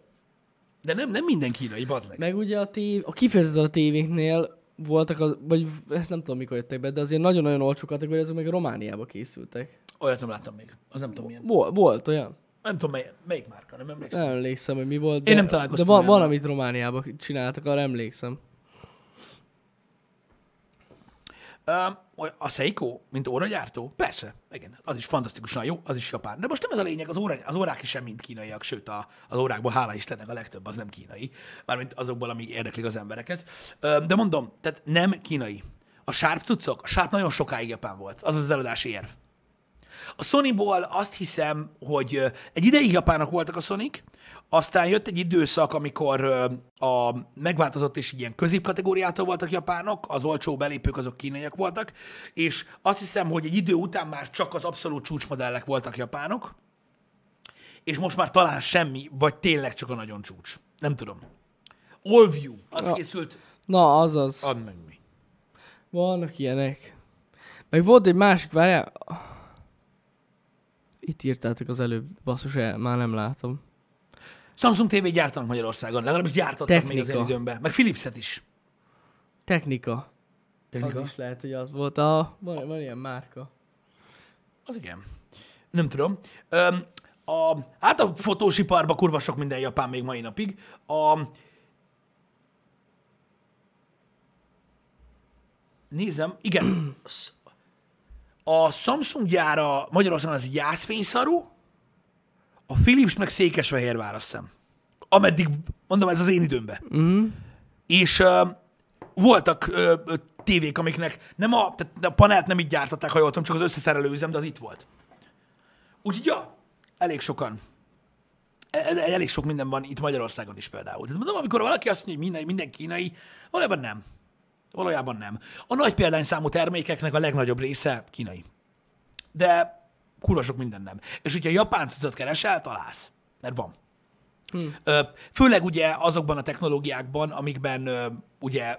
De nem, nem minden kínai, bazd meg. Meg ugye a, tév, a kifejezetten a tévéknél voltak, az, vagy ezt nem tudom mikor jöttek be, de azért nagyon-nagyon olcsó kategória, azok meg Romániába készültek. Olyat nem láttam még. Az nem tudom milyen. Volt, volt olyan. Nem tudom mely, melyik márka, nem emlékszem. Nem emlékszem, hogy mi volt. De, nem találkoztam De van, van, amit Romániába csináltak, arra emlékszem. Um, a Seiko, mint óragyártó? Persze, igen, az is fantasztikusan jó, az is japán. De most nem ez a lényeg, az, órák, az órák is sem mind kínaiak, sőt a, az órákból hála Istennek a legtöbb az nem kínai, mármint azokból, amik érdeklik az embereket. De mondom, tehát nem kínai. A Sharp cuccok, a Sharp nagyon sokáig japán volt, az az eladási érv. A Sonyból azt hiszem, hogy egy ideig japánok voltak a Sonic, aztán jött egy időszak, amikor a megváltozott és ilyen középkategóriától voltak japánok, az olcsó belépők azok kínaiak voltak, és azt hiszem, hogy egy idő után már csak az abszolút csúcsmodellek voltak japánok, és most már talán semmi, vagy tényleg csak a nagyon csúcs. Nem tudom. Allview, az Ja. készült, Na, azaz. add meg mi. Vannak ilyenek. Meg volt egy másik, várjál. Itt írtátok az előbb, basszus, el, már nem látom. Samsung TV gyártanak Magyarországon, legalábbis gyártottak még az én Technika. időmben. Meg Philipset is. Technika. Technika? Az is lehet, hogy az volt. A, van, van ilyen márka. Az igen. Nem tudom. Öm, a, hát a fotósiparban kurva sok minden japán még mai napig. A, nézem, igen. A Samsung gyára Magyarországon az jászfényszarú, a Philips meg Székesfehérvár, azt hiszem. Ameddig, mondom, ez az én időmben. Mm. És uh, voltak uh, tévék, amiknek nem a, tehát a panelt nem így gyártották, ha jól tudom, csak az összeszerelő üzem, de az itt volt. Úgyhogy ja, elég sokan. E- e- Elég sok minden van itt Magyarországon is például. Tehát mondom, amikor valaki azt mondja, hogy minden, minden kínai, valójában nem. Valójában nem. A nagy példányszámú termékeknek a legnagyobb része kínai. De kurva sok minden nem. És hogyha japán cuccot keresel, találsz. Mert van. Ö, Főleg ugye azokban a technológiákban, amikben ugye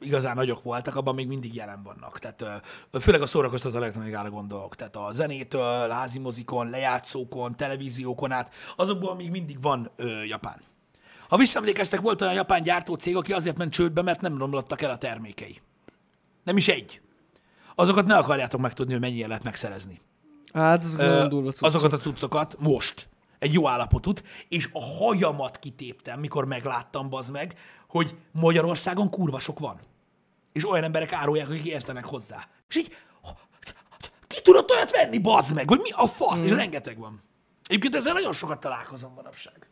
igazán nagyok voltak, abban még mindig jelen vannak. Tehát főleg a szórakoztató elektronikára gondolok. Tehát a zenétől, házimozikon, lejátszókon, televíziókon át, azokból még mindig van japán. Ha visszaemlékeztek, volt olyan japán gyártócég, aki azért ment csődbe, mert nem romlottak el a termékei. Nem is egy. Azokat ne akarjátok megtudni, hogy mennyire lehet megszerezni Hát, azok ö, nagyon durva cuccok. azokat a cuccokat most, egy jó állapotút, és a hajamat kitéptem, mikor megláttam, bazd meg, hogy Magyarországon kurva sok van. És olyan emberek árulják, akik értenek hozzá. És így, ki tudott olyat venni, bazd meg? Vagy mi a fasz? Mm. És rengeteg van. Egyébként ezzel nagyon sokat találkozom manapság.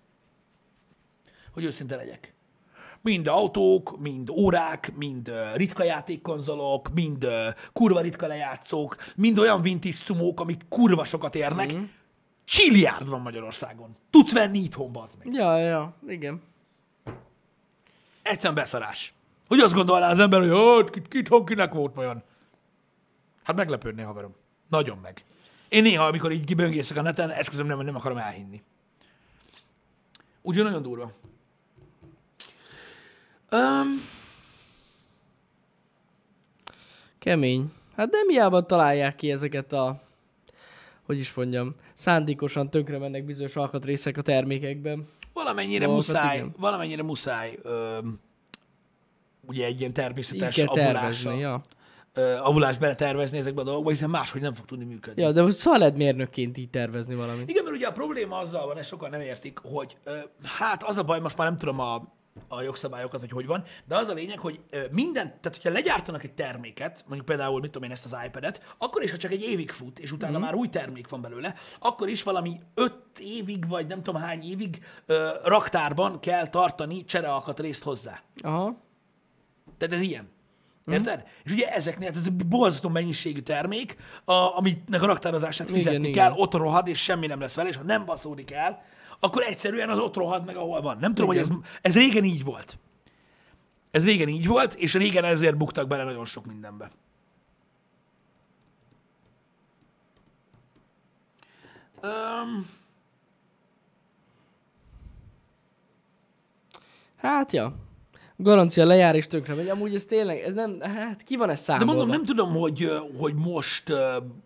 Hogy őszinte legyek. Mind autók, mind órák, mind ritka játékkonzolok, mind kurva ritka lejátszók, mind olyan vintage cumók, amik kurva sokat érnek. Mm. Csilliárd van Magyarországon. Tudsz venni itthon, bazd meg. Ja, ja, igen. Egyszerűen beszarás. Hogy azt gondolná az ember, hogy hát, kit, kit, kinek volt olyan? Hát meglepődné, haverom. Nagyon meg. Én néha, amikor így kiböngészek a neten, esküszöm nem, nem akarom elhinni. Úgyhogy nagyon durva. Um, Kemény. Hát nem hiába találják ki ezeket a, hogy is mondjam, szándékosan tönkre mennek bizonyos alkatrészek a termékekben. valamennyire Dolgokat, muszáj, igen. valamennyire muszáj öm, ugye egy ilyen természetes avulással, ja. ö, avulást beletervezni ezekbe a dolgokba, hiszen máshogy nem fog tudni működni. Ja, de most szalad mérnökként így tervezni valamit. Igen, mert ugye a probléma azzal van, ezt sokan nem értik, hogy ö, hát az a baj, most már nem tudom a, a jogszabályokat, vagy hogy van, de az a lényeg, hogy minden, tehát hogyha legyártanak egy terméket, mondjuk például, mit tudom én, ezt az iPad-et, akkor is, ha csak egy évig fut, és utána mm. már új termék van belőle, akkor is valami öt évig, vagy nem tudom hány évig ö, raktárban kell tartani cserealkatrészt hozzá. Aha. Tehát ez ilyen. Érted? Mm. És ugye ezeknél, ez egy borzasztó mennyiségű termék, a, aminek a raktározását fizetni Igen, kell, igen. ott rohad, és semmi nem lesz vele, és ha nem baszódik el, akkor egyszerűen az ott rohad meg, ahol van. Nem tudom, hogy ez, ez régen így volt. Ez régen így volt, és régen ezért buktak bele nagyon sok mindenbe. Um, Hát ja. Garancia lejár és tönkre megy. Amúgy ez tényleg, ez nem, hát ki van ez de számolva? mondom, nem tudom, hogy, hogy most,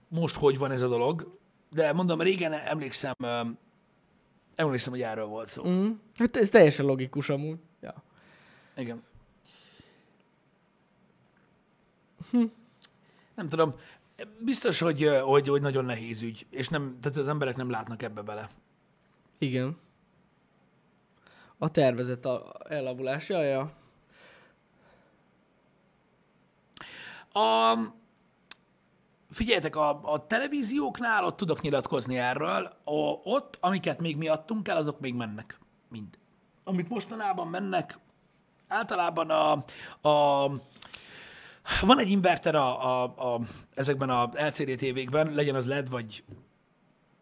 most hogy van ez a dolog, de mondom, régen emlékszem, emlékszem, hogy erről volt szó. Mm. Hát ez teljesen logikus amúgy. Ja. Igen. Hm. Nem tudom. Biztos, hogy, hogy, hogy nagyon nehéz ügy, és nem, tehát az emberek nem látnak ebbe bele. Igen. A tervezett a elavulás, ja, ja. A, figyeljetek, a, a televízióknál ott tudok nyilatkozni erről, a, ott, amiket még mi adtunk el, azok még mennek. Mind. Amik mostanában mennek, általában a, a van egy inverter a, a, a, ezekben a LCD tévékben, legyen az LED vagy,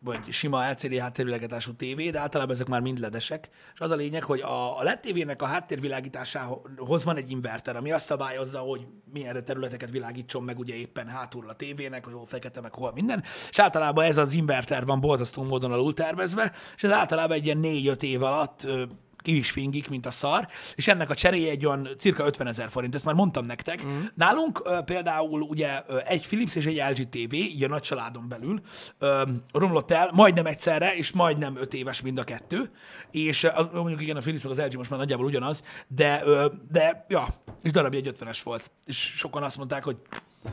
vagy sima LCD háttérvilágítású tévé, de általában ezek már mind ledesek. És az a lényeg, hogy a, a LED tévének a háttérvilágításához van egy inverter, ami azt szabályozza, hogy milyen területeket világítson meg ugye éppen hátulról a tévének, hogy hol fekete, meg hol minden. És általában ez az inverter van borzasztó módon alul tervezve, és ez általában egy ilyen 4-5 év alatt ki is fingik, mint a szar, és ennek a cseréje egy olyan cirka 50 ezer forint, ezt már mondtam nektek. Mm. Nálunk ö, például ugye egy Philips és egy LG TV, így a nagy családon belül ö, romlott el, majdnem egyszerre, és majdnem 5 éves mind a kettő, és ö, mondjuk igen, a Philips meg az LG most már nagyjából ugyanaz, de, ö, de ja, és darabja egy 50-es volt, és sokan azt mondták, hogy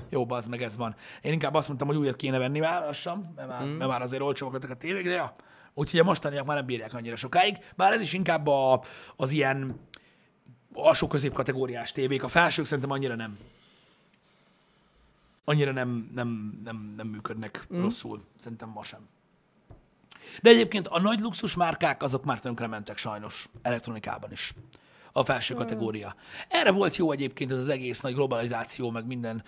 jó, az meg ez van. Én inkább azt mondtam, hogy újat kéne venni már lassan, mert már, mm. mert már azért olcsóak lettek a tévék, de ja. Úgyhogy a mostaniak már nem bírják annyira sokáig, bár ez is inkább a, az ilyen alsó közép kategóriás tévék, a felsők szerintem annyira nem. Annyira nem, nem, nem, nem működnek mm. rosszul, szerintem ma sem. De egyébként a nagy luxus márkák azok már tönkrementek sajnos elektronikában is. A felső kategória. Erre volt jó egyébként ez az egész nagy globalizáció, meg minden,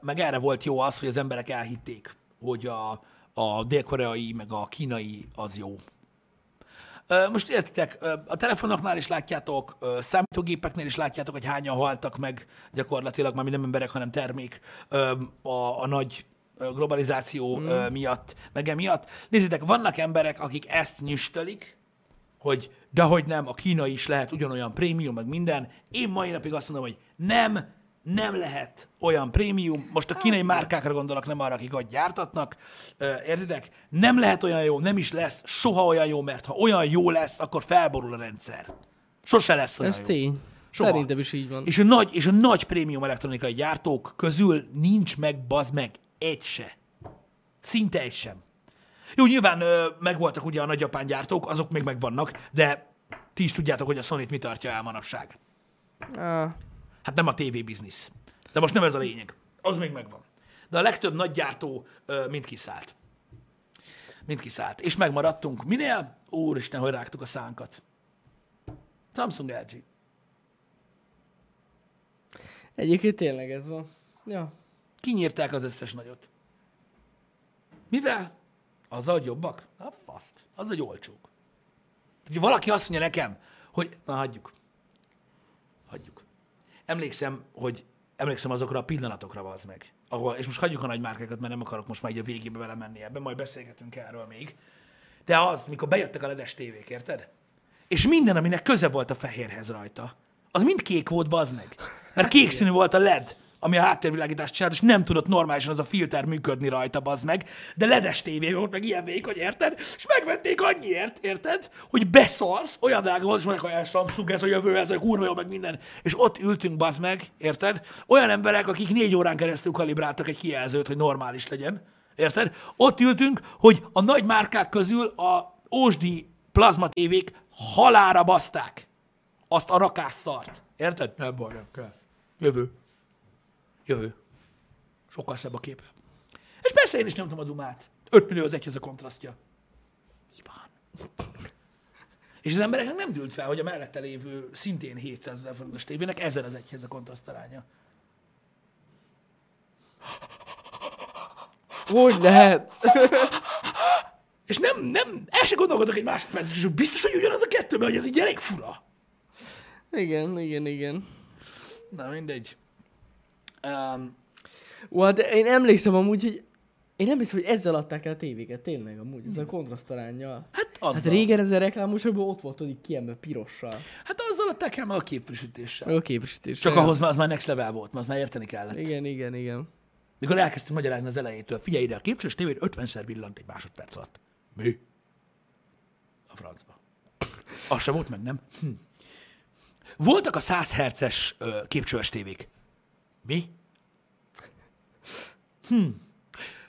meg erre volt jó az, hogy az emberek elhitték, hogy a, a dél-koreai, meg a kínai az jó. Most értitek, a telefonoknál is látjátok, számítógépeknél is látjátok, hogy hányan haltak meg gyakorlatilag, már mi nem emberek, hanem termék a, a nagy globalizáció mm. miatt, meg emiatt. Nézzétek, vannak emberek, akik ezt nyüstölik, hogy de hogy nem, a kínai is lehet ugyanolyan prémium, meg minden. Én mai napig azt mondom, hogy nem, nem lehet olyan prémium. Most a kínai márkákra gondolok, nem arra, akik ott gyártatnak. Értitek? Nem lehet olyan jó, nem is lesz soha olyan jó, mert ha olyan jó lesz, akkor felborul a rendszer. Sose lesz olyan Ez jó. tény. Soha. Szerintem is így van. És a nagy, és a nagy prémium elektronikai gyártók közül nincs meg, bazd meg, egy se. Szinte egy sem. Jó, nyilván megvoltak ugye a nagy japán gyártók, azok még megvannak, de ti is tudjátok, hogy a sony mi tartja el manapság. Ah, Hát nem a TV biznisz. De most nem ez a lényeg. Az még megvan. De a legtöbb nagy gyártó mind kiszállt. Mind kiszállt. És megmaradtunk. Minél? Úristen, hogy rágtuk a szánkat. Samsung LG. Egyébként tényleg ez van. Ja. Kinyírták az összes nagyot. Mivel? Azzal, hogy jobbak? A faszt. Az, hogy olcsók. Hogy valaki azt mondja nekem, hogy na hagyjuk. Hagyjuk. Emlékszem, hogy emlékszem azokra a pillanatokra, az meg. Ahol, és most hagyjuk a nagy márkákat, mert nem akarok most már így a végébe vele menni ebben, majd beszélgetünk erről még. De az, mikor bejöttek a ledes tévék, érted? És minden, aminek köze volt a fehérhez rajta, az mind kék volt, bazd meg. Mert kék színű volt a LED, ami a háttérvilágítást csinált, és nem tudott normálisan az a filter működni rajta, bazd meg. De ledes tévé volt, meg ilyen vékony, érted? És megvették annyiért, érted? Hogy beszarsz, olyan drága volt, és mondják, hogy ez Samsung, ez a jövő, ez a kurva jó, meg minden. És ott ültünk, bazd meg, érted? Olyan emberek, akik négy órán keresztül kalibráltak egy kijelzőt, hogy normális legyen. Érted? Ott ültünk, hogy a nagy márkák közül a ósdi plazma tévék halára baszták azt a rakásszart. Érted? Nem baj, nem kell. Jövő. Jövő. Sokkal szebb a képe. És persze én is nyomtam a dumát. 5 millió az egyhez a kontrasztja. Mi van? És az embereknek nem dűlt fel, hogy a mellette lévő szintén 700 ezer forintos tévének ezer az egyhez a kontrasztaránya. Úgy lehet. És nem, nem, el se gondolkodok egy másodpercet, és biztos, hogy ugyanaz a kettő, mert hogy ez így elég fura. Igen, igen, igen. Na, mindegy. Um, Ó, hát én emlékszem amúgy, hogy én nem hiszem, hogy ezzel adták el a tévéket, tényleg amúgy, ezzel a kontrasztarányjal. hát azzal. Hát régen ez a reklámosokban ott volt, hogy kiemelve pirossal. Hát azzal adták el a képfrissítéssel. Meg a képesítés. Csak ahhoz már az már next level volt, már az már érteni kellett. Igen, igen, igen. Mikor elkezdtem magyarázni az elejétől, figyelj ide, a képcsős tévét 50-szer villant egy másodperc alatt. Mi? A francba. Az sem volt meg, nem? Hm. Voltak a 100 herces képcsöves tévék. Mi? Hm.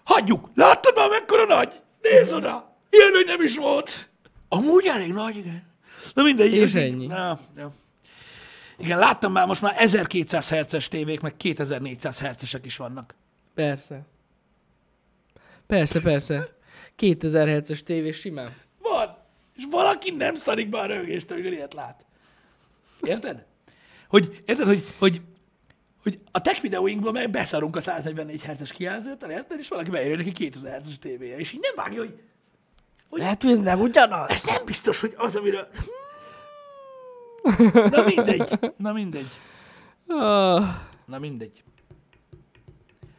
Hagyjuk! Láttad már mekkora nagy? Nézd oda! Ilyen nagy nem is volt. Amúgy elég nagy, igen. Na mindegy. És így- ennyi. Na, ja. Igen, láttam már most már 1200 herces tévék, meg 2400 hercesek is vannak. Persze. Persze, persze. 2000 Hz-es tévé simán. Van. És valaki nem szarik be a rögést, amikor ilyet lát. Érted? Hogy, érted, hogy, hogy, hogy a tech videóinkban meg beszarunk a 144 Hz-es kijelzőtől, érted? És valaki beírja neki 2000 Hz-es tévéje, és így nem vágja, hogy Lehet, hogy ez nem ugyanaz. ez nem biztos, hogy az, amiről... Na mindegy. Na mindegy. Na mindegy.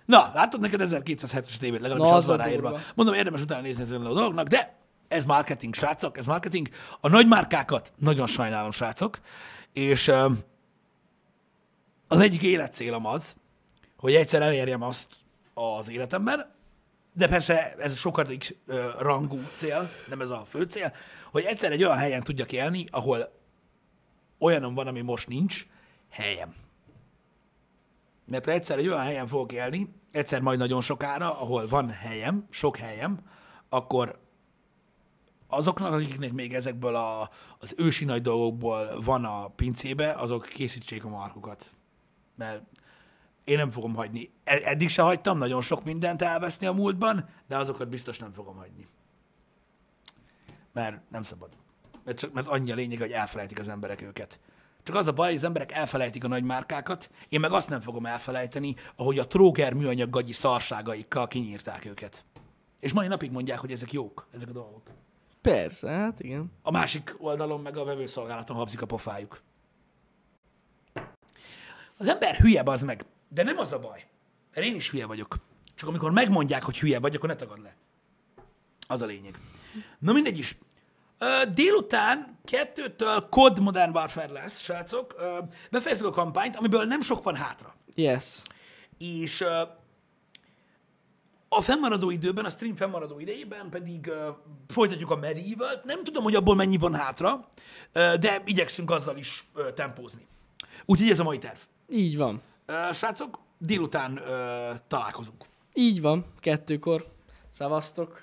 Na, látod neked 1270-es tévét, legalábbis Na, az van ráírva. durva. Mondom, érdemes utána nézni ezzel a dolgoknak, de ez marketing, srácok, ez marketing. A nagy márkákat nagyon sajnálom, srácok, és az egyik életcélom az, hogy egyszer elérjem azt az életemben, de persze ez sokadik rangú cél, nem ez a fő cél, hogy egyszer egy olyan helyen tudjak élni, ahol olyanom van, ami most nincs, helyem. Mert egyszer egy olyan helyen fogok élni, egyszer majd nagyon sokára, ahol van helyem, sok helyem, akkor azoknak, akiknek még ezekből a, az ősi nagy dolgokból van a pincébe, azok készítsék a markukat. Mert én nem fogom hagyni. E- Eddig se hagytam nagyon sok mindent elveszni a múltban, de azokat biztos nem fogom hagyni. Mert nem szabad. Mert, csak, mert annyi a lényeg, hogy elfelejtik az emberek őket. Csak az a baj, hogy az emberek elfelejtik a nagy márkákat, én meg azt nem fogom elfelejteni, ahogy a tróger műanyag gagyi szarságaikkal kinyírták őket. És mai napig mondják, hogy ezek jók, ezek a dolgok. persze, hát igen. A másik oldalon meg a vevőszolgálaton habzik a pofájuk. Az ember hülye az meg, de nem az a baj. Mert én is hülye vagyok. Csak amikor megmondják, hogy hülye vagy, akkor ne tagad le. Az a lényeg. Na mindegy is. Délután kettőtől COD Modern Warfare lesz, srácok. Befejezzük a kampányt, amiből nem sok van hátra. Yes. És a fennmaradó időben, a stream fennmaradó idejében pedig ö, folytatjuk a medieval Nem tudom, hogy abból mennyi van hátra, ö, de igyekszünk azzal is ö, tempózni. Úgyhogy ez a mai terv. Így van. Ö, srácok, délután ö, találkozunk. Így van. Kettőkor. Szavaztok.